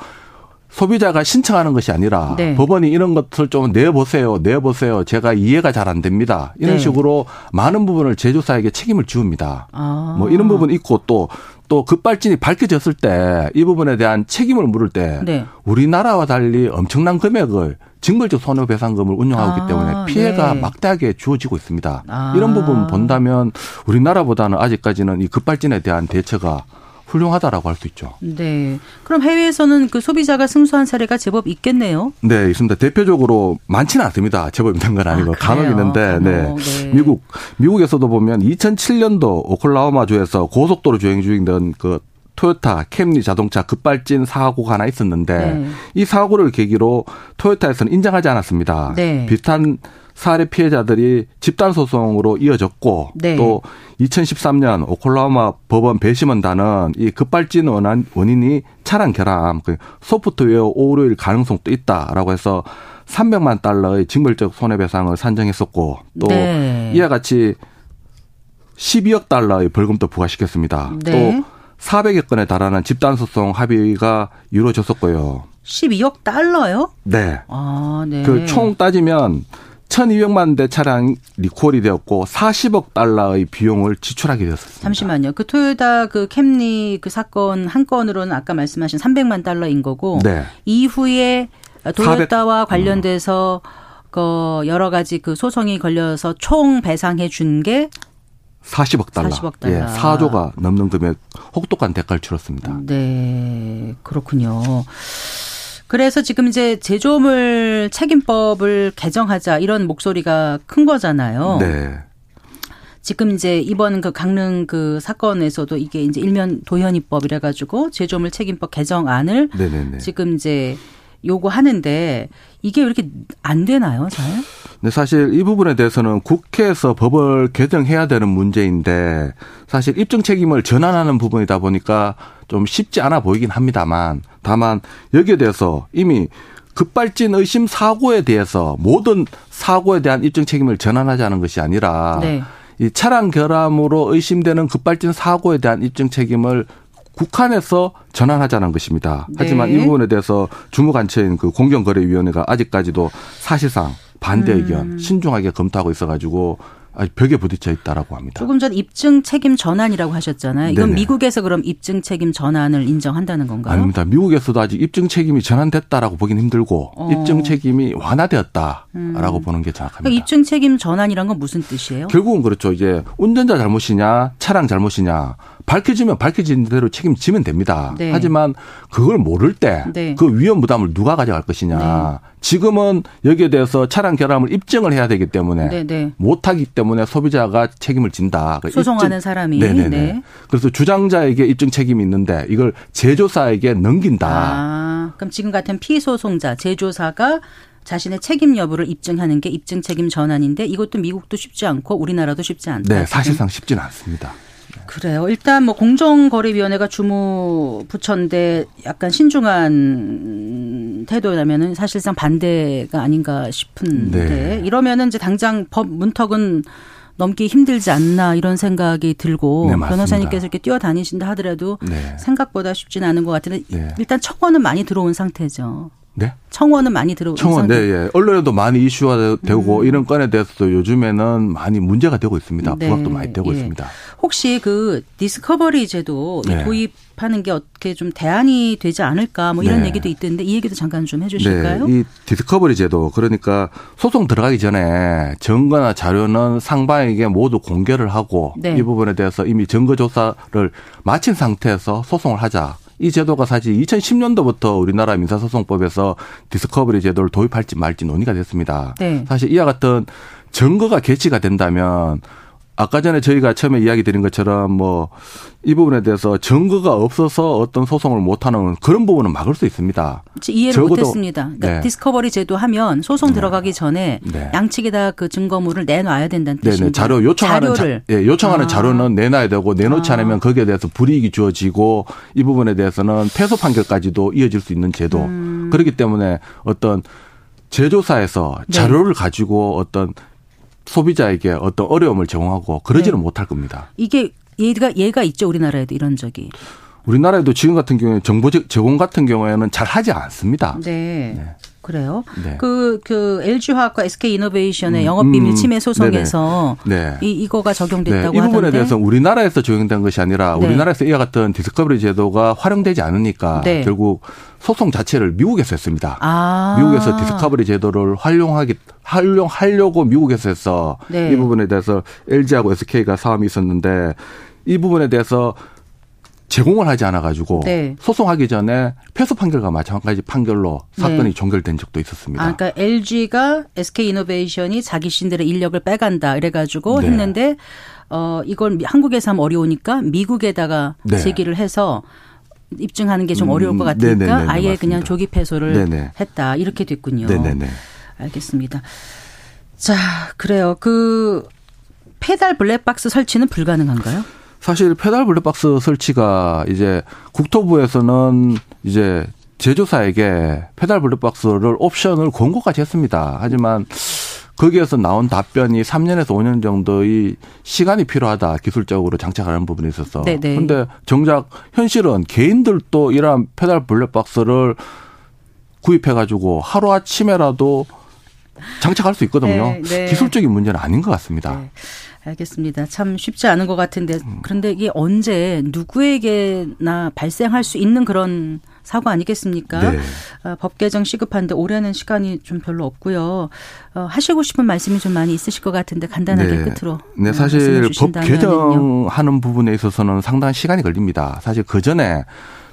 소비자가 신청하는 것이 아니라 네. 법원이 이런 것을 좀 내보세요, 내보세요. 제가 이해가 잘 안 됩니다. 이런 네. 식으로 많은 부분을 제조사에게 책임을 지웁니다. 아. 뭐 이런 부분 있고 또 또 급발진이 밝혀졌을 때 이 부분에 대한 책임을 물을 때 네. 우리나라와 달리 엄청난 금액을 징벌적 손해배상금을 운영하고 있기 때문에 아, 피해가 네. 막대하게 주어지고 있습니다. 아. 이런 부분 본다면 우리나라보다는 아직까지는 이 급발진에 대한 대처가 훌륭하다라고 할 수 있죠. 네. 그럼 해외에서는 그 소비자가 승소한 사례가 제법 있겠네요. 네, 있습니다. 대표적으로 많지는 않습니다. 제법 있는 건 아니고 아, 간혹 있는데, 네. 네. 미국 미국에서도 보면 2007년도 오클라호마주에서 고속도로 주행 중이던 그 토요타 캠리 자동차 급발진 사고가 하나 있었는데 네. 이 사고를 계기로 토요타에서는 인정하지 않았습니다. 네. 비슷한 사례 피해자들이 집단 소송으로 이어졌고 네. 또 2013년 오클라호마 법원 배심원단은 이 급발진 원한, 원인이 차량 결함, 그 소프트웨어 오류일 가능성도 있다라고 해서 300만 달러의 징벌적 손해배상을 산정했었고 또 네. 이와 같이 12억 달러의 벌금도 부과시켰습니다. 네. 또 400여 건에 달하는 집단 소송 합의가 이루어졌었고요. 12억 달러요? 네. 아, 네. 그 총 따지면 1,200만 대 차량 리콜이 되었고 40억 달러의 비용을 지출하게 되었습니다. 잠시만요. 그 토요타 그 캠리 그 사건 한 건으로는 아까 말씀하신 300만 달러인 거고 네. 이후에 토요타와 400. 관련돼서 그 여러 가지 그 소송이 걸려서 총 배상해 준게 40억 달러. 40억 달러. 예, 4조가 넘는 금액 혹독한 대가를 치렀습니다. 네. 그렇군요. 그래서 지금 이제 제조물 책임법을 개정하자 이런 목소리가 큰 거잖아요. 네. 지금 이제 이번 그 강릉 그 사건에서도 이게 이제 일면 도현이법이라 가지고 제조물 책임법 개정안을 네네네. 지금 이제 요구하는데 이게 왜 이렇게 안 되나요, 잘? 네, 사실 이 부분에 대해서는 국회에서 법을 개정해야 되는 문제인데 사실 입증 책임을 전환하는 부분이다 보니까 좀 쉽지 않아 보이긴 합니다만 다만 여기에 대해서 이미 급발진 의심 사고에 대해서 모든 사고에 대한 입증 책임을 전환하자는 것이 아니라 네. 이 차량 결함으로 의심되는 급발진 사고에 대한 입증 책임을 국한에서 전환하자는 것입니다. 하지만 네. 이 부분에 대해서 주무관체인 그 공정거래위원회가 아직까지도 사실상 반대 의견 음. 신중하게 검토하고 있어가지고 벽에 부딪혀 있다라고 합니다. 조금 전 입증 책임 전환이라고 하셨잖아요. 이건 네네. 미국에서 그럼 입증 책임 전환을 인정한다는 건가요? 아닙니다. 미국에서도 아직 입증 책임이 전환됐다라고 보긴 힘들고 어. 입증 책임이 완화되었다라고 음. 보는 게 정확합니다. 그러니까 입증 책임 전환이란 건 무슨 뜻이에요? 결국은 그렇죠. 이제 운전자 잘못이냐, 차량 잘못이냐 밝혀지면 밝혀진 대로 책임지면 됩니다. 네. 하지만 그걸 모를 때그 네. 그 위험 부담을 누가 가져갈 것이냐. 네. 지금은 여기에 대해서 차량 결함을 입증을 해야 되기 때문에 네, 네. 못하기 때문에 소비자가 책임을 진다. 그 소송하는 입증. 사람이. 네네네. 네. 그래서 주장자에게 입증 책임이 있는데 이걸 제조사에게 넘긴다. 아, 그럼 지금 같은 피소송자 제조사가 자신의 책임 여부를 입증하는 게 입증 책임 전환인데 이것도 미국도 쉽지 않고 우리나라도 쉽지 않다. 네, 사실상 쉽지는 않습니다. 그래요. 일단 뭐 공정거래위원회가 주무 부처인데 약간 신중한 태도라면은 사실상 반대가 아닌가 싶은데 네. 이러면은 이제 당장 법 문턱은 넘기 힘들지 않나 이런 생각이 들고 네, 변호사님께서 이렇게 뛰어다니신다 하더라도 네. 생각보다 쉽지는 않은 것 같은데 네. 일단 청원은 많이 들어온 상태죠. 네? 청원은 많이 들어오고 청원, 네, 예. 언론에도 많이 이슈화되고 음. 이런 건에 대해서도 요즘에는 많이 문제가 되고 있습니다. 네. 부각도 많이 되고 예. 있습니다. 혹시 그 discovery 제도 네. 도입하는 게 어떻게 좀 대안이 되지 않을까 뭐 이런 네. 얘기도 있던데 이 얘기도 잠깐 좀 해주실까요? 네. 이 discovery 제도 그러니까 소송 들어가기 전에 증거나 자료는 쌍방에게 모두 공개를 하고 네. 이 부분에 대해서 이미 증거 조사를 마친 상태에서 소송을 하자. 이 제도가 사실 2010년도부터 우리나라 민사소송법에서 discovery 제도를 도입할지 말지 논의가 됐습니다. 네. 사실 이와 같은 증거가 개시가 된다면 아까 전에 저희가 처음에 이야기 드린 것처럼 뭐 이 부분에 대해서 증거가 없어서 어떤 소송을 못하는 그런 부분은 막을 수 있습니다. 이해를 못했습니다. 그러니까 네. 디스커버리 제도 하면 소송 네. 들어가기 전에 네. 양측에다 그 증거물을 내놔야 된다는 뜻입니다. 네네. 자료 요청하는 자료를. 자, 예, 요청하는 아. 자료는 내놔야 되고 내놓지 아. 않으면 거기에 대해서 불이익이 주어지고 이 부분에 대해서는 패소 판결까지도 이어질 수 있는 제도. 음. 그렇기 때문에 어떤 제조사에서 네. 자료를 가지고 어떤 소비자에게 어떤 어려움을 제공하고 그러지는 네. 못할 겁니다. 이게 얘가 얘가 있죠 우리나라에도 이런 적이. 우리나라에도 지금 같은 경우에 정보 제공 같은 경우에는 잘 하지 않습니다. 네. 네. 그래요? 네. 그, 그, LG화학과 SK이노베이션의 음, 영업비밀 음, 침해 소송에서 네. 이, 이거가 적용됐다고 네. 이 부분에 대해서 우리나라에서 적용된 것이 아니라 네. 우리나라에서 이와 같은 디스커버리 제도가 활용되지 않으니까 네. 결국 소송 자체를 미국에서 했습니다. 아. 미국에서 디스커버리 제도를 활용하기, 활용하려고 미국에서 해서 네. 이 부분에 대해서 LG하고 SK가 싸움이 있었는데 이 부분에 대해서 제공을 하지 않아 가지고 네. 소송하기 전에 패소 판결과 마찬가지 판결로 사건이 네. 종결된 적도 있었습니다. 아, 그러니까 LG가 SK 이노베이션이 자기 신들의 인력을 빼간다 이래 가지고 네. 했는데 어 이걸 한국에서 하면 어려우니까 미국에다가 네. 제기를 해서 입증하는 게좀 음, 어려울 것 같으니까 네네네네, 아예 맞습니다. 그냥 조기 패소를 네네. 했다 이렇게 됐군요. 네네네. 알겠습니다. 자 그래요. 그 페달 블랙박스 설치는 불가능한가요? 사실 페달 블랙박스 설치가 이제 국토부에서는 이제 제조사에게 페달 블랙박스를 옵션을 권고까지 했습니다. 하지만 거기에서 나온 답변이 3년에서 5년 정도의 시간이 필요하다 기술적으로 장착하는 부분이 있어서. 네네. 근데 정작 현실은 개인들도 이러한 페달 블랙박스를 구입해 가지고 하루 아침에라도 장착할 수 있거든요. 네, 네. 기술적인 문제는 아닌 것 같습니다. 네. 알겠습니다. 참 쉽지 않은 것 같은데 그런데 이게 언제 누구에게나 발생할 수 있는 그런 사고 아니겠습니까? 네. 어, 법 개정 시급한데 올해는 시간이 좀 별로 없고요. 어, 하시고 싶은 말씀이 좀 많이 있으실 것 같은데 간단하게 네. 끝으로. 네, 사실 법 개정하는 부분에 있어서는 상당한 시간이 걸립니다. 사실 그 전에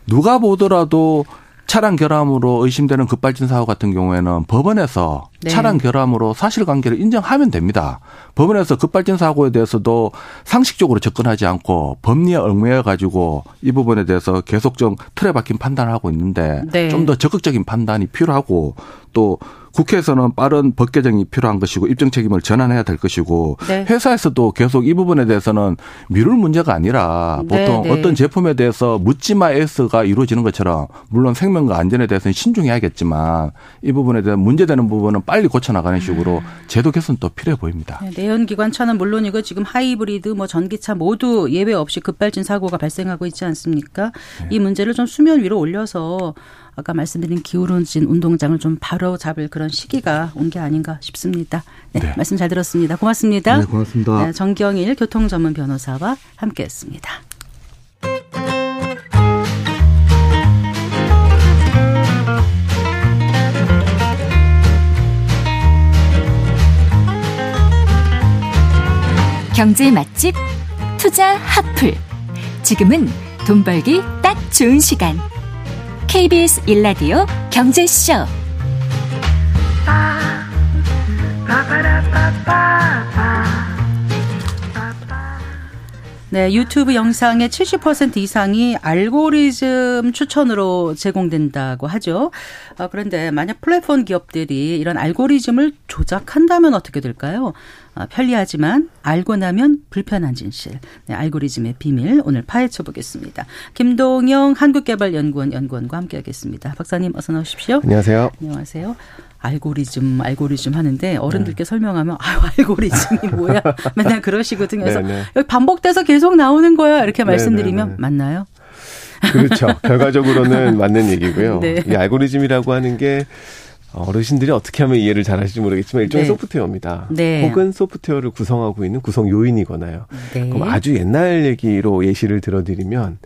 누가 보더라도 차량 결함으로 의심되는 급발진 사고 같은 경우에는 법원에서 네. 차량 결함으로 사실관계를 인정하면 됩니다. 법원에서 급발진 사고에 대해서도 상식적으로 접근하지 않고 법리에 얽매여 가지고 이 부분에 대해서 계속 좀 틀에 박힌 판단을 하고 있는데 네. 좀더 적극적인 판단이 필요하고 또 국회에서는 빠른 법 개정이 필요한 것이고 입증 책임을 전환해야 될 것이고 네. 회사에서도 계속 이 부분에 대해서는 미룰 문제가 아니라 네, 보통 네, 어떤 제품에 대해서 묻지마 에스가 이루어지는 것처럼 물론 생명과 안전에 대해서는 신중해야겠지만 이 부분에 대한 문제되는 부분은 빨리 고쳐 나가는 식으로 제도 개선도 필요해 보입니다. 네, 내연기관차는 물론이고 지금 하이브리드 뭐 전기차 모두 예외 없이 급발진 사고가 발생하고 있지 않습니까? 네. 이 문제를 좀 수면 위로 올려서 아까 말씀드린 기울어진 운동장을 좀 바로 잡을 그런 시기가 온 게 아닌가 싶습니다. 네, 네, 말씀 잘 들었습니다. 고맙습니다. 네, 고맙습니다. 네, 정경일 교통 전문 변호사와 함께했습니다. 경제 맛집 투자 핫플. 지금은 돈 벌기 딱 좋은 시간. KBS 일라디오 경제쇼. 네, 유튜브 영상의 70% 이상이 알고리즘 추천으로 제공된다고 하죠. 어, 그런데 만약 플랫폼 기업들이 이런 알고리즘을 조작한다면 어떻게 될까요? 어, 편리하지만 알고 나면 불편한 진실. 네, 알고리즘의 비밀 오늘 파헤쳐 보겠습니다. 김동영 한국개발연구원 연구원과 함께하겠습니다. 박사님 어서 나오십시오. 안녕하세요. 안녕하세요. 알고리즘, 알고리즘 하는데 어른들께 네. 설명하면 아유 알고리즘이 뭐야 맨날 그러시거든요. 그래서 네, 네. 여기 반복돼서 계속 나오는 거야 이렇게 네, 말씀드리면. 맞나요? 그렇죠. 결과적으로는 맞는 얘기고요. 네. 이 알고리즘이라고 하는 게 어르신들이 어떻게 하면 이해를 잘 하실지 모르겠지만 일종의 네. 소프트웨어입니다. 네. 혹은 소프트웨어를 구성하고 있는 구성 요인이거나요. 네. 그럼 아주 옛날 얘기로 예시를 들어드리면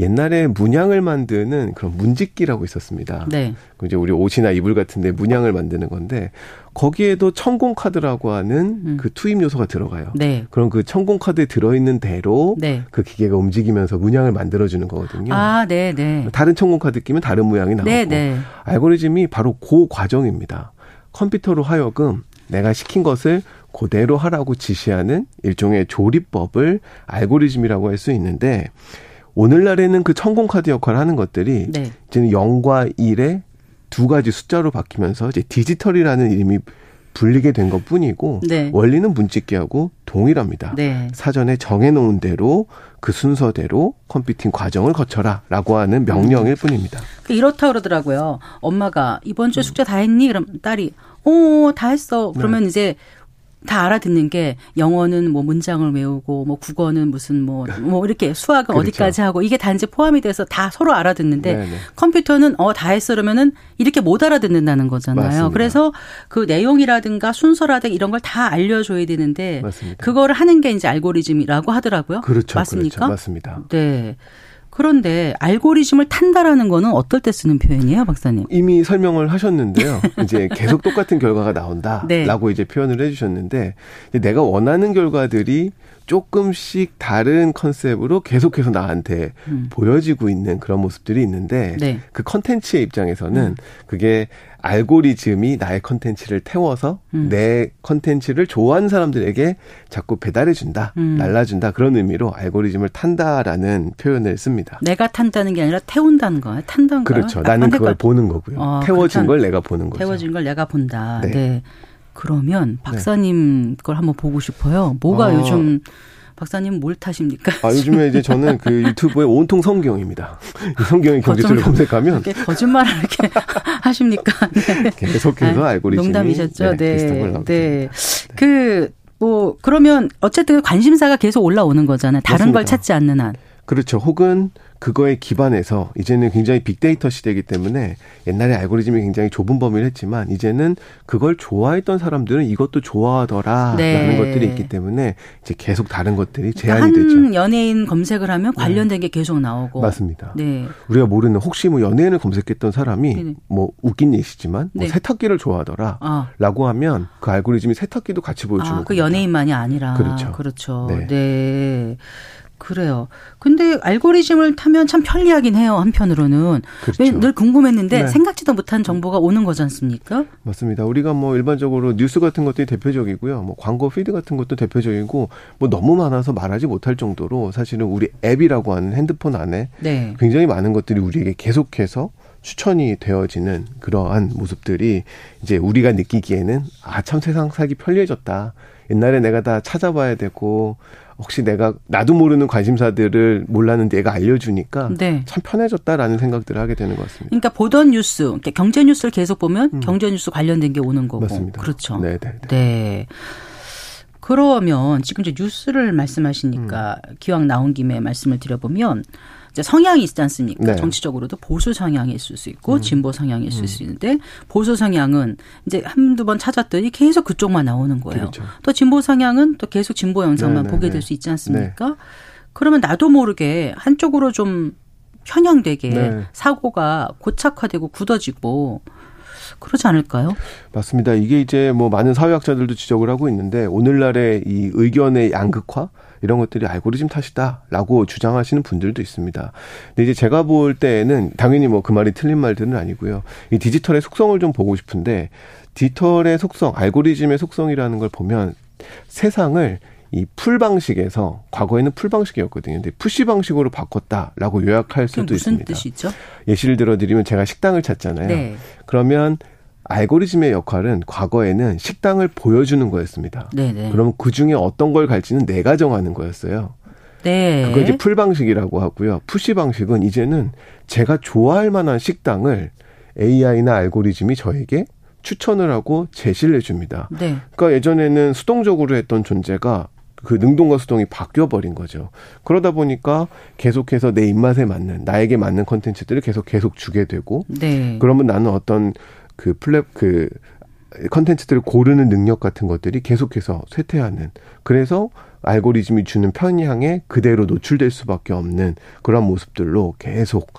옛날에 문양을 만드는 그런 문직기라고 있었습니다. 네. 그 이제 우리 옷이나 이불 같은데 문양을 만드는 건데 거기에도 천공 카드라고 하는 음. 그 투입 요소가 들어가요. 네. 그럼 그 천공 카드에 들어있는 대로 네. 그 기계가 움직이면서 문양을 만들어주는 거거든요. 아, 네, 네. 다른 천공 카드 끼면 다른 모양이 나오고 네, 네. 알고리즘이 바로 그 과정입니다. 컴퓨터로 하여금 내가 시킨 것을 그대로 하라고 지시하는 일종의 조리법을 알고리즘이라고 할 수 있는데 오늘날에는 그 천공 카드 역할을 하는 것들이 네. 이제는 0과 1의 두 가지 숫자로 바뀌면서 이제 디지털이라는 이름이 불리게 된 것 뿐이고 네. 원리는 문직기하고 동일합니다. 네. 사전에 정해놓은 대로 그 순서대로 컴퓨팅 과정을 거쳐라라고 하는 명령일 뿐입니다. 그 이렇다 그러더라고요. 엄마가 이번 주에 숙제 다 했니? 그럼 딸이 어, 다 했어. 그러면 네. 이제 다 알아듣는 게 영어는 뭐 문장을 외우고 뭐 국어는 무슨 뭐뭐 뭐 이렇게 수학은 그렇죠. 어디까지 하고 이게 단지 포함이 돼서 다 서로 알아듣는데 네네. 컴퓨터는 어 다 했어 그러면은 이렇게 못 알아듣는다는 거잖아요. 맞습니다. 그래서 그 내용이라든가 순서라든가 이런 걸 다 알려줘야 되는데 맞습니다. 그거를 하는 게 이제 알고리즘이라고 하더라고요. 그렇죠. 맞습니까? 그렇죠. 맞습니다. 네. 그런데 알고리즘을 탄다라는 거는 어떨 때 쓰는 표현이에요, 박사님? 이미 설명을 하셨는데요. 이제 계속 똑같은 결과가 나온다라고 네. 이제 표현을 해주셨는데 내가 원하는 결과들이 조금씩 다른 컨셉으로 계속해서 나한테 음. 보여지고 있는 그런 모습들이 있는데 네. 그 컨텐츠의 입장에서는 음. 그게 알고리즘이 나의 컨텐츠를 태워서 음. 내 컨텐츠를 좋아하는 사람들에게 자꾸 배달해 준다, 음. 날라준다 그런 의미로 알고리즘을 탄다라는 표현을 씁니다. 내가 탄다는 게 아니라 태운다는 거야. 탄다는 거야. 그렇죠. 나는 그걸 보는 거고요. 어, 태워진 걸 내가 보는 거죠. 태워진 걸 내가 본다. 네. 네. 그러면 박사님 네. 걸 한번 보고 싶어요. 뭐가 아. 요즘 박사님 뭘 타십니까? 아, 요즘에 이제 저는 그 유튜브에 온통 성경입니다. 성경의 경제를 검색하면. 거짓말을 이렇게 하십니까? 네. 계속해서 아, 알고리즘이. 농담이셨죠? 네. 네. 네. 그, 뭐, 그러면 어쨌든 관심사가 계속 올라오는 거잖아요. 다른 맞습니다. 걸 찾지 않는 한. 그렇죠. 혹은 그거에 기반해서 이제는 굉장히 빅데이터 시대이기 때문에 옛날에 알고리즘이 굉장히 좁은 범위를 했지만 이제는 그걸 좋아했던 사람들은 이것도 좋아하더라라는 네. 것들이 있기 때문에 이제 계속 다른 것들이 그러니까 제한이 한 되죠. 연예인 검색을 하면 네. 관련된 네. 게 계속 나오고 맞습니다. 네. 우리가 모르는 혹시 뭐 연예인을 검색했던 사람이 네. 뭐 웃긴 예시지만 뭐 네. 세탁기를 좋아하더라라고 아. 하면 그 알고리즘이 세탁기도 같이 보여주는 아, 그 연예인만이 아니라 그렇죠. 그렇죠. 네. 네. 그래요. 근데 알고리즘을 타면 참 편리하긴 해요. 한편으로는. 그렇죠. 늘 궁금했는데 네. 생각지도 못한 정보가 오는 거지 않습니까? 맞습니다. 우리가 뭐 일반적으로 뉴스 같은 것들이 대표적이고요. 뭐 광고 피드 같은 것도 대표적이고 뭐 너무 많아서 말하지 못할 정도로 사실은 우리 앱이라고 하는 핸드폰 안에 네. 굉장히 많은 것들이 우리에게 계속해서 추천이 되어지는 그러한 모습들이 이제 우리가 느끼기에는 아 참 세상 살기 편리해졌다. 옛날에 내가 다 찾아봐야 되고 혹시 내가 나도 모르는 관심사들을 몰랐는데 얘가 알려주니까 네. 참 편해졌다라는 생각들을 하게 되는 것 같습니다. 그러니까 보던 뉴스, 그러니까 경제 뉴스를 계속 보면 음. 경제 뉴스 관련된 게 오는 거고. 맞습니다. 그렇죠. 네네. 네, 네. 네. 그러면 지금 이제 뉴스를 말씀하시니까 음. 기왕 나온 김에 말씀을 드려보면 이제 성향이 있지 않습니까? 네. 정치적으로도 보수 성향이 있을 수 있고 음. 진보 성향이 있을 음. 수 있는데 보수 성향은 이제 한두 번 찾았더니 계속 그쪽만 나오는 거예요. 그렇죠. 또 진보 성향은 또 계속 진보 영상만 네, 네 보게 될 수 있지 않습니까? 네. 그러면 나도 모르게 한쪽으로 좀 편향되게 네. 사고가 고착화되고 굳어지고 그러지 않을까요? 맞습니다. 이게 이제 뭐 많은 사회학자들도 지적을 하고 있는데 오늘날의 이 의견의 양극화 이런 것들이 알고리즘 탓이다라고 주장하시는 분들도 있습니다. 근데 이제 제가 볼 때에는 당연히 뭐 그 말이 틀린 말들은 아니고요. 이 디지털의 속성을 좀 보고 싶은데 디지털의 속성, 알고리즘의 속성이라는 걸 보면 세상을 이 pull 방식에서 과거에는 pull 방식이었거든요. 근데 push 방식으로 바꿨다라고 요약할 수도 무슨 있습니다. 뜻이죠? 예시를 들어드리면 제가 식당을 찾잖아요. 네. 그러면 알고리즘의 역할은 과거에는 식당을 보여주는 거였습니다. 네네. 그럼 그 중에 어떤 걸 갈지는 내가 정하는 거였어요. 네. 그거 이제 pull 방식이라고 하고요. push 방식은 이제는 제가 좋아할 만한 식당을 AI나 알고리즘이 저에게 추천을 하고 제시를 해줍니다. 네. 그러니까 예전에는 수동적으로 했던 존재가 그 능동과 수동이 바뀌어 버린 거죠. 그러다 보니까 계속해서 내 입맛에 맞는 나에게 맞는 컨텐츠들을 계속 계속 주게 되고 네. 그러면 나는 어떤 그 플랫 그 컨텐츠들을 고르는 능력 같은 것들이 계속해서 쇠퇴하는 그래서 알고리즘이 주는 편향에 그대로 노출될 수밖에 없는 그런 모습들로 계속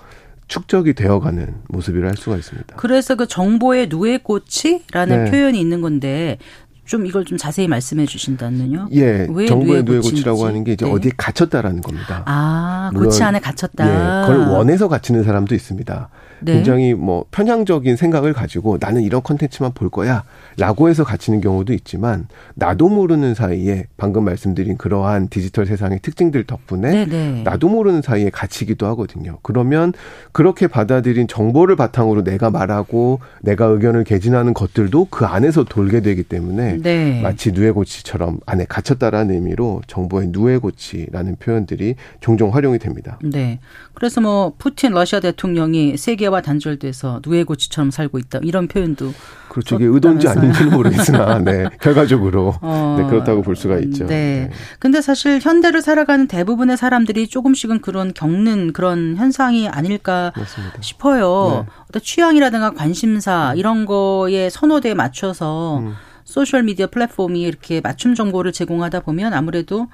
축적이 되어가는 모습이라 할 수가 있습니다. 그래서 그 정보의 누에 꽃이라는 네. 표현이 있는 건데 좀 이걸 좀 자세히 말씀해 주신다면요. 예. 정보의 누에 고치라고 하는 게 이제 네. 어디에 갇혔다라는 겁니다. 아, 고치 안에 갇혔다. 예. 그걸 원해서 갇히는 사람도 있습니다. 네. 굉장히 뭐 편향적인 생각을 가지고 나는 이런 컨텐츠만 볼 거야라고 해서 갇히는 경우도 있지만 나도 모르는 사이에 방금 말씀드린 그러한 디지털 세상의 특징들 덕분에 네네. 네. 나도 모르는 사이에 갇히기도 하거든요. 그러면 그렇게 받아들인 정보를 바탕으로 내가 말하고 내가 의견을 개진하는 것들도 그 안에서 돌게 되기 때문에 네. 마치 누에고치처럼 안에 갇혔다라는 의미로 정보의 누에고치라는 표현들이 종종 활용이 됩니다. 네. 그래서 뭐 푸틴 러시아 대통령이 세계 와 단절돼서 누에고치처럼 살고 있다 이런 표현도 그렇죠. 이게 의도인지 아닌지는 모르겠으나 네. 결과적으로 어, 네, 그렇다고 볼 수가 있죠. 네. 네. 근데 사실 현대를 살아가는 대부분의 사람들이 조금씩은 그런 겪는 그런 현상이 아닐까 맞습니다. 싶어요. 네. 어떤 취향이라든가 관심사 이런 거에 선호도에 맞춰서 음. 소셜 미디어 플랫폼이 이렇게 맞춤 정보를 제공하다 보면 아무래도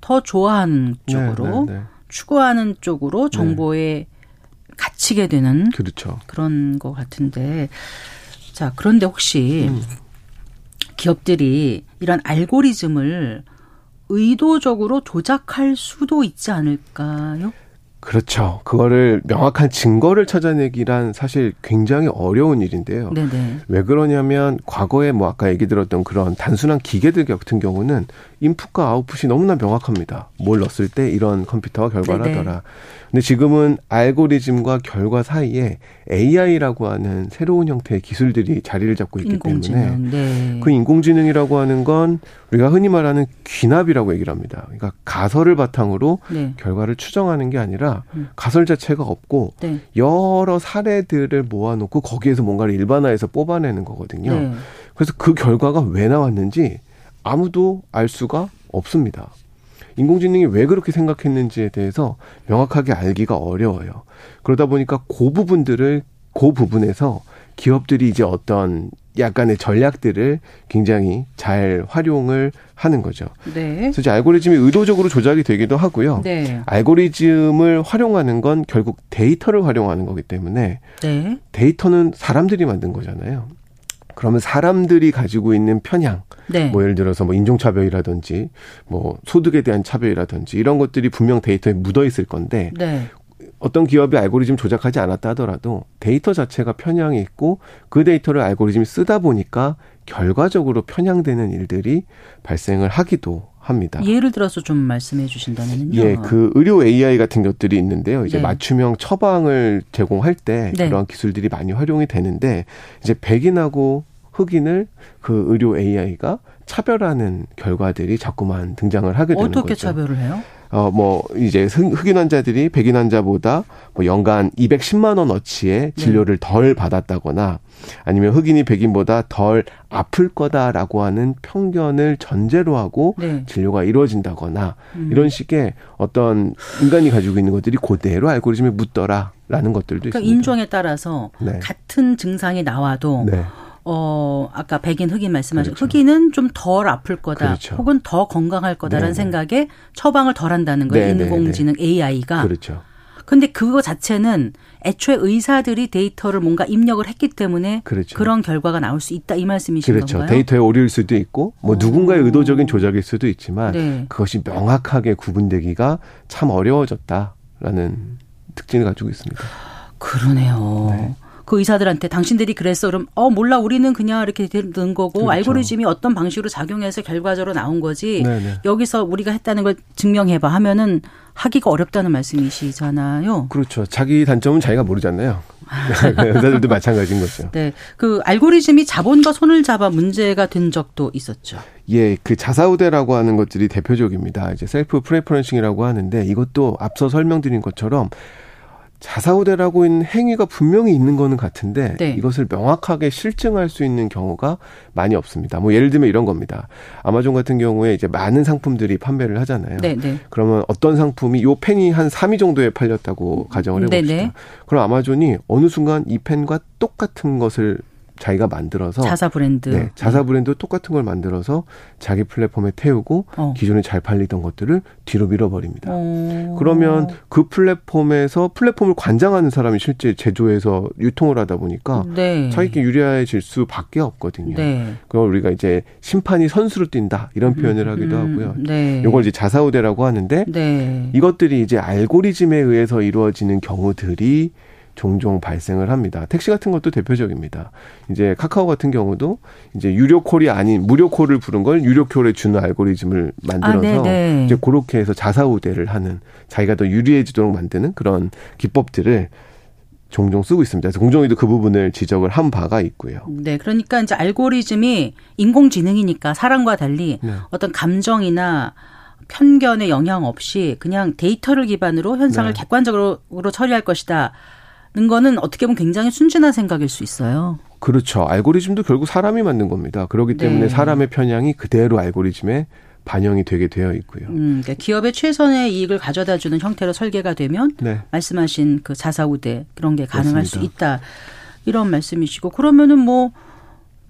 더 좋아하는 네, 쪽으로 네, 네, 추구하는 쪽으로 네. 정보에 갇히게 되는 그렇죠. 그런 것 같은데 자 그런데 혹시 음. 기업들이 이런 알고리즘을 의도적으로 조작할 수도 있지 않을까요? 그렇죠. 그거를 명확한 증거를 찾아내기란 사실 굉장히 어려운 일인데요. 네네. 왜 그러냐면 과거에 뭐 아까 얘기 들었던 그런 단순한 기계들 같은 경우는 인풋과 아웃풋이 너무나 명확합니다. 뭘 넣었을 때 이런 컴퓨터가. 하더라. 근데 지금은 알고리즘과 결과 사이에 AI라고 하는 새로운 형태의 기술들이 자리를 잡고 있기 인공지능. 때문에 네. 그 인공지능이라고 하는 건 우리가 흔히 말하는 귀납이라고 얘기를 합니다. 그러니까 가설을 바탕으로 네. 결과를 추정하는 게 아니라 음. 가설 자체가 없고 네. 여러 사례들을 모아놓고 거기에서 뭔가를 일반화해서 뽑아내는 거거든요. 네. 그래서 그 결과가 왜 나왔는지 아무도 알 수가 없습니다. 인공지능이 왜 그렇게 생각했는지에 대해서 명확하게 알기가 어려워요. 그러다 보니까 그 부분들을 그 부분에서 기업들이 이제 어떤 약간의 전략들을 굉장히 잘 활용을 하는 거죠. 네. 그래서 이제 알고리즘이 의도적으로 조작이 되기도 하고요. 네. 알고리즘을 활용하는 건 결국 데이터를 활용하는 거기 때문에 네. 데이터는 사람들이 만든 거잖아요. 그러면 사람들이 가지고 있는 편향, 네. 뭐 예를 들어서 뭐 인종차별이라든지 뭐 소득에 대한 차별이라든지 이런 것들이 분명 데이터에 묻어 있을 건데 네. 어떤 기업이 알고리즘 조작하지 않았다 하더라도 데이터 자체가 편향이 있고 그 데이터를 알고리즘이 쓰다 보니까 결과적으로 편향되는 일들이 발생을 하기도 합니다. 예를 들어서 좀 말씀해 주신다면요. 예, 그 의료 AI 같은 것들이 있는데요. 이제 네. 맞춤형 처방을 제공할 때 네. 그런 기술들이 많이 활용이 되는데 이제 백인하고 흑인을 그 의료 AI가 차별하는 결과들이 자꾸만 등장을 하게 되는 어떻게 거죠. 어떻게 차별을 해요? 어, 뭐, 이제 흑인 환자들이 백인 환자보다 뭐 연간 210만 원 어치의 네. 진료를 네. 덜 받았다거나 아니면 흑인이 백인보다 덜 아플 거다라고 하는 편견을 전제로 하고 네. 진료가 이루어진다거나 음. 이런 식의 어떤 인간이 가지고 있는 것들이 그대로 알고리즘에 묻더라라는 것들도 그러니까 있습니다. 인종에 따라서 네. 같은 증상이 나와도 네. 어, 아까 백인 흑인 말씀하신 그렇죠. 흑인은 좀 덜 아플 거다. 그렇죠. 혹은 더 건강할 거다라는 네네. 생각에 처방을 덜 한다는 거예요. 네네네. 인공지능 AI가. 그렇죠. 근데 그거 자체는 애초에 의사들이 데이터를 뭔가 입력을 했기 때문에 그렇죠. 그런 결과가 나올 수 있다 이 말씀이신 그렇죠. 건가요? 데이터에 오류일 수도 있고 뭐 오. 누군가의 의도적인 조작일 수도 있지만 네. 그것이 명확하게 구분되기가 참 어려워졌다라는 특징을 가지고 있습니다. 그러네요. 네. 그 의사들한테 당신들이 그랬어 그럼 어 몰라 우리는 그냥 이렇게 되는 거고 그렇죠. 알고리즘이 어떤 방식으로 작용해서 결과적으로 나온 거지 네네. 여기서 우리가 했다는 걸 증명해봐 하면은 하기가 어렵다는 말씀이시잖아요. 그렇죠. 자기 단점은 자기가 모르잖아요. 의사들도 마찬가지인 거죠. 네. 그 알고리즘이 자본과 손을 잡아 문제가 된 적도 있었죠. 예, 그 자사우대라고 하는 것들이 대표적입니다. 이제 self-preferencing이라고 하는데 이것도 앞서 설명드린 것처럼 자사우대라고 있는 행위가 분명히 있는 거는 같은데 네. 이것을 명확하게 실증할 수 있는 경우가 많이 없습니다. 뭐 예를 들면 이런 겁니다. 아마존 같은 경우에 이제 많은 상품들이 판매를 하잖아요. 네, 네. 그러면 어떤 상품이 요 펜이 한 3위 정도에 팔렸다고 가정을 네, 해봅시다. 네. 그럼 아마존이 어느 순간 이 펜과 똑같은 것을 자기가 만들어서 자사 브랜드 네, 자사 브랜드 똑같은 걸 만들어서 자기 플랫폼에 태우고 어. 기존에 잘 팔리던 것들을 뒤로 밀어버립니다. 어. 그러면 그 플랫폼에서 플랫폼을 관장하는 사람이 실제 제조해서 유통을 하다 보니까 네. 자기께 유리해질 수밖에 없거든요. 네. 그걸 우리가 이제 심판이 선수로 뛴다 이런 음, 표현을 하기도 음, 하고요. 네. 이걸 이제 자사우대라고 하는데 네. 이것들이 이제 알고리즘에 의해서 이루어지는 경우들이 종종 발생을 합니다. 택시 같은 것도 대표적입니다. 이제 카카오 같은 경우도 이제 유료 콜이 아닌 무료 콜을 부른 걸 유료 콜에 주는 알고리즘을 만들어서 아, 이제 그렇게 해서 자사우대를 하는 자기가 더 유리해지도록 만드는 그런 기법들을 종종 쓰고 있습니다. 그래서 공정위도 그 부분을 지적을 한 바가 있고요. 네, 그러니까 이제 알고리즘이 인공지능이니까 사람과 달리 네. 어떤 감정이나 편견의 영향 없이 그냥 데이터를 기반으로 현상을 네. 객관적으로 처리할 것이다. 는 거는 어떻게 보면 굉장히 순진한 생각일 수 있어요. 그렇죠. 알고리즘도 결국 사람이 만든 겁니다. 그렇기 때문에 네. 사람의 편향이 그대로 알고리즘에 반영이 되게 되어 있고요. 음, 그러니까 기업의 최선의 이익을 가져다 주는 형태로 설계가 되면 네. 말씀하신 그 자사우대 그런 게 가능할 맞습니다. 수 있다 이런 말씀이시고 그러면은 뭐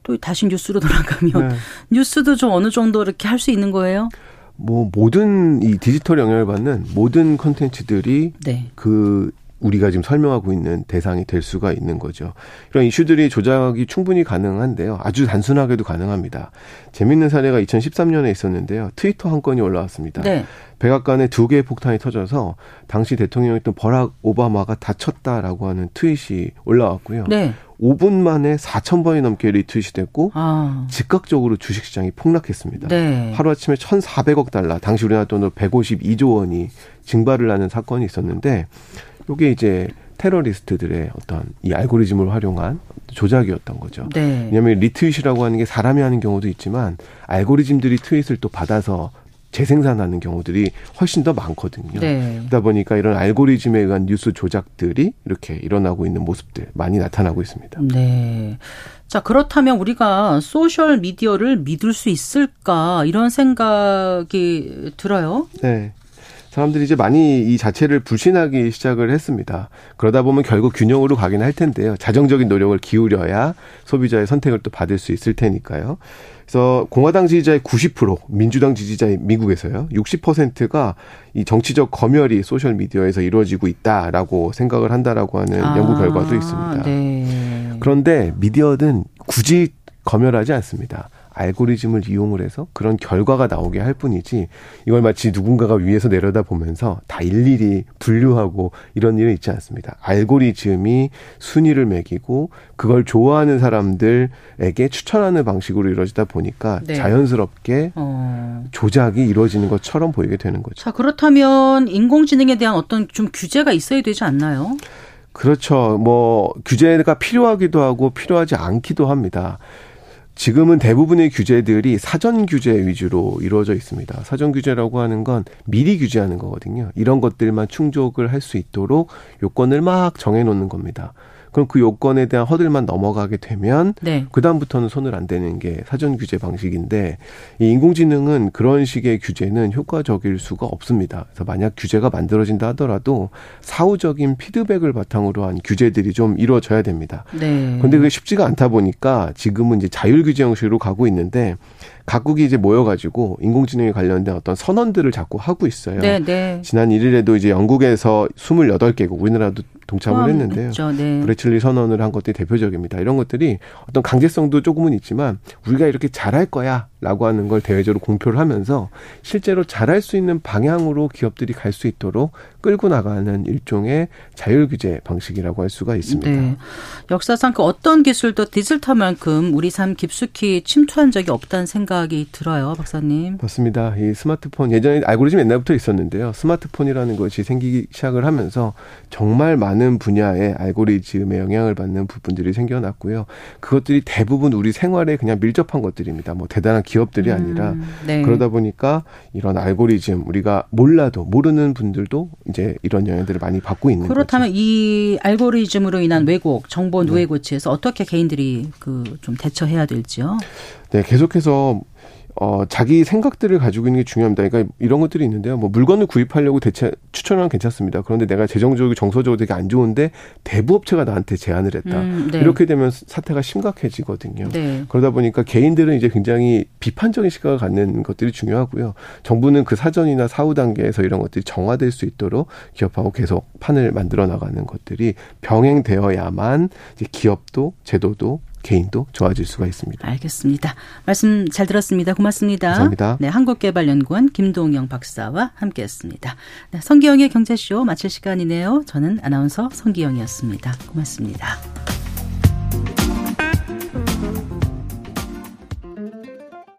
또 다시 뉴스로 돌아가면 네. 뉴스도 좀 어느 정도 이렇게 할 수 있는 거예요? 뭐 모든 이 디지털 영향을 받는 모든 컨텐츠들이 네. 그 우리가 지금 설명하고 있는 대상이 될 수가 있는 거죠. 이런 이슈들이 조작이 충분히 가능한데요. 아주 단순하게도 가능합니다. 재밌는 사례가 2013년에 있었는데요. 트위터 한 건이 올라왔습니다. 네. 백악관에 두 개의 폭탄이 터져서 당시 대통령이었던 버락 오바마가 다쳤다라고 하는 트윗이 올라왔고요. 네. 5분 만에 4천 번이 넘게 리트윗이 됐고 아. 즉각적으로 주식시장이 폭락했습니다. 네. 하루아침에 1,400억 달러, 당시 우리나라 돈으로 152조 원이 증발을 하는 사건이 있었는데 요게 이제 테러리스트들의 어떤 이 알고리즘을 활용한 조작이었던 거죠. 네. 왜냐하면 리트윗이라고 하는 게 사람이 하는 경우도 있지만 알고리즘들이 트윗을 또 받아서 재생산하는 경우들이 훨씬 더 많거든요. 네. 그러다 보니까 이런 알고리즘에 의한 뉴스 조작들이 이렇게 일어나고 있는 모습들 많이 나타나고 있습니다. 네. 자, 그렇다면 우리가 소셜 미디어를 믿을 수 있을까 이런 생각이 들어요. 네. 사람들이 이제 많이 이 자체를 불신하기 시작을 했습니다. 그러다 보면 결국 균형으로 가긴 할 텐데요. 자정적인 노력을 기울여야 소비자의 선택을 또 받을 수 있을 테니까요. 그래서 공화당 지지자의 90%, 민주당 지지자의 미국에서요. 60%가 이 정치적 검열이 소셜 미디어에서 이루어지고 있다라고 생각을 한다라고 하는 아, 연구 결과도 있습니다. 네. 그런데 미디어는 굳이 검열하지 않습니다. 알고리즘을 이용을 해서 그런 결과가 나오게 할 뿐이지 이걸 마치 누군가가 위에서 내려다 보면서 다 일일이 분류하고 이런 일은 있지 않습니다. 알고리즘이 순위를 매기고 그걸 좋아하는 사람들에게 추천하는 방식으로 이루어지다 보니까 네. 자연스럽게 어. 조작이 이루어지는 것처럼 보이게 되는 거죠. 자, 그렇다면 인공지능에 대한 어떤 좀 규제가 있어야 되지 않나요? 그렇죠. 뭐 규제가 필요하기도 하고 필요하지 않기도 합니다. 지금은 대부분의 규제들이 사전 규제 위주로 이루어져 있습니다. 사전 규제라고 하는 건 미리 규제하는 거거든요. 이런 것들만 충족을 할 수 있도록 요건을 막 정해놓는 겁니다. 그럼 그 요건에 대한 허들만 넘어가게 되면 네. 그다음부터는 손을 안 대는 게 사전 규제 방식인데 이 인공지능은 그런 식의 규제는 효과적일 수가 없습니다. 그래서 만약 규제가 만들어진다 하더라도 사후적인 피드백을 바탕으로 한 규제들이 좀 이루어져야 됩니다. 네. 그런데 그게 쉽지가 않다 보니까 지금은 이제 자율 규제 형식으로 가고 있는데 각국이 이제 모여가지고 인공지능에 관련된 어떤 선언들을 자꾸 하고 있어요. 네, 네. 지난 1일에도 이제 영국에서 28개국, 우리나라도 동참을 했는데요. 네. 브레칠리 선언을 한 것들이 대표적입니다. 이런 것들이 어떤 강제성도 조금은 있지만 우리가 이렇게 잘할 거야라고 하는 걸 대외적으로 공표를 하면서 실제로 잘할 수 있는 방향으로 기업들이 갈 수 있도록 끌고 나가는 일종의 자율 규제 방식이라고 할 수가 있습니다. 네. 역사상 그 어떤 기술도 디지털만큼 우리 삶 깊숙이 침투한 적이 없다는 생각 이 들어요, 박사님. 맞습니다. 이 스마트폰 예전에 알고리즘 옛날부터 있었는데요. 스마트폰이라는 것이 생기기 시작을 하면서 정말 많은 분야의 알고리즘에 영향을 받는 부분들이 생겨났고요. 그것들이 대부분 우리 생활에 그냥 밀접한 것들입니다. 뭐 대단한 기업들이 아니라 음, 네. 그러다 보니까 이런 알고리즘 우리가 몰라도 모르는 분들도 이제 이런 영향들을 많이 받고 있는 그렇다면 거죠. 이 알고리즘으로 인한 왜곡, 정보 누에 고치에서 네. 어떻게 개인들이 그 좀 대처해야 될지요? 네, 계속해서 어, 자기 생각들을 가지고 있는 게 중요합니다. 그러니까 이런 것들이 있는데요. 뭐 물건을 구입하려고 대체 추천하면 괜찮습니다. 그런데 내가 재정적으로 정서적으로 되게 안 좋은데 대부업체가 나한테 제안을 했다. 음, 네. 이렇게 되면 사태가 심각해지거든요. 네. 그러다 보니까 개인들은 이제 굉장히 비판적인 시각을 갖는 것들이 중요하고요. 정부는 그 사전이나 사후 단계에서 이런 것들이 정화될 수 있도록 기업하고 계속 판을 만들어 나가는 것들이 병행되어야만 이제 기업도 제도도 개인도 좋아질 수가 있습니다. 알겠습니다. 말씀 잘 들었습니다. 고맙습니다. 감사합니다. 네, 한국개발연구원 김동영 박사와 함께했습니다. 네, 성기영의 경제쇼 마칠 시간이네요. 저는 아나운서 성기영이었습니다. 고맙습니다.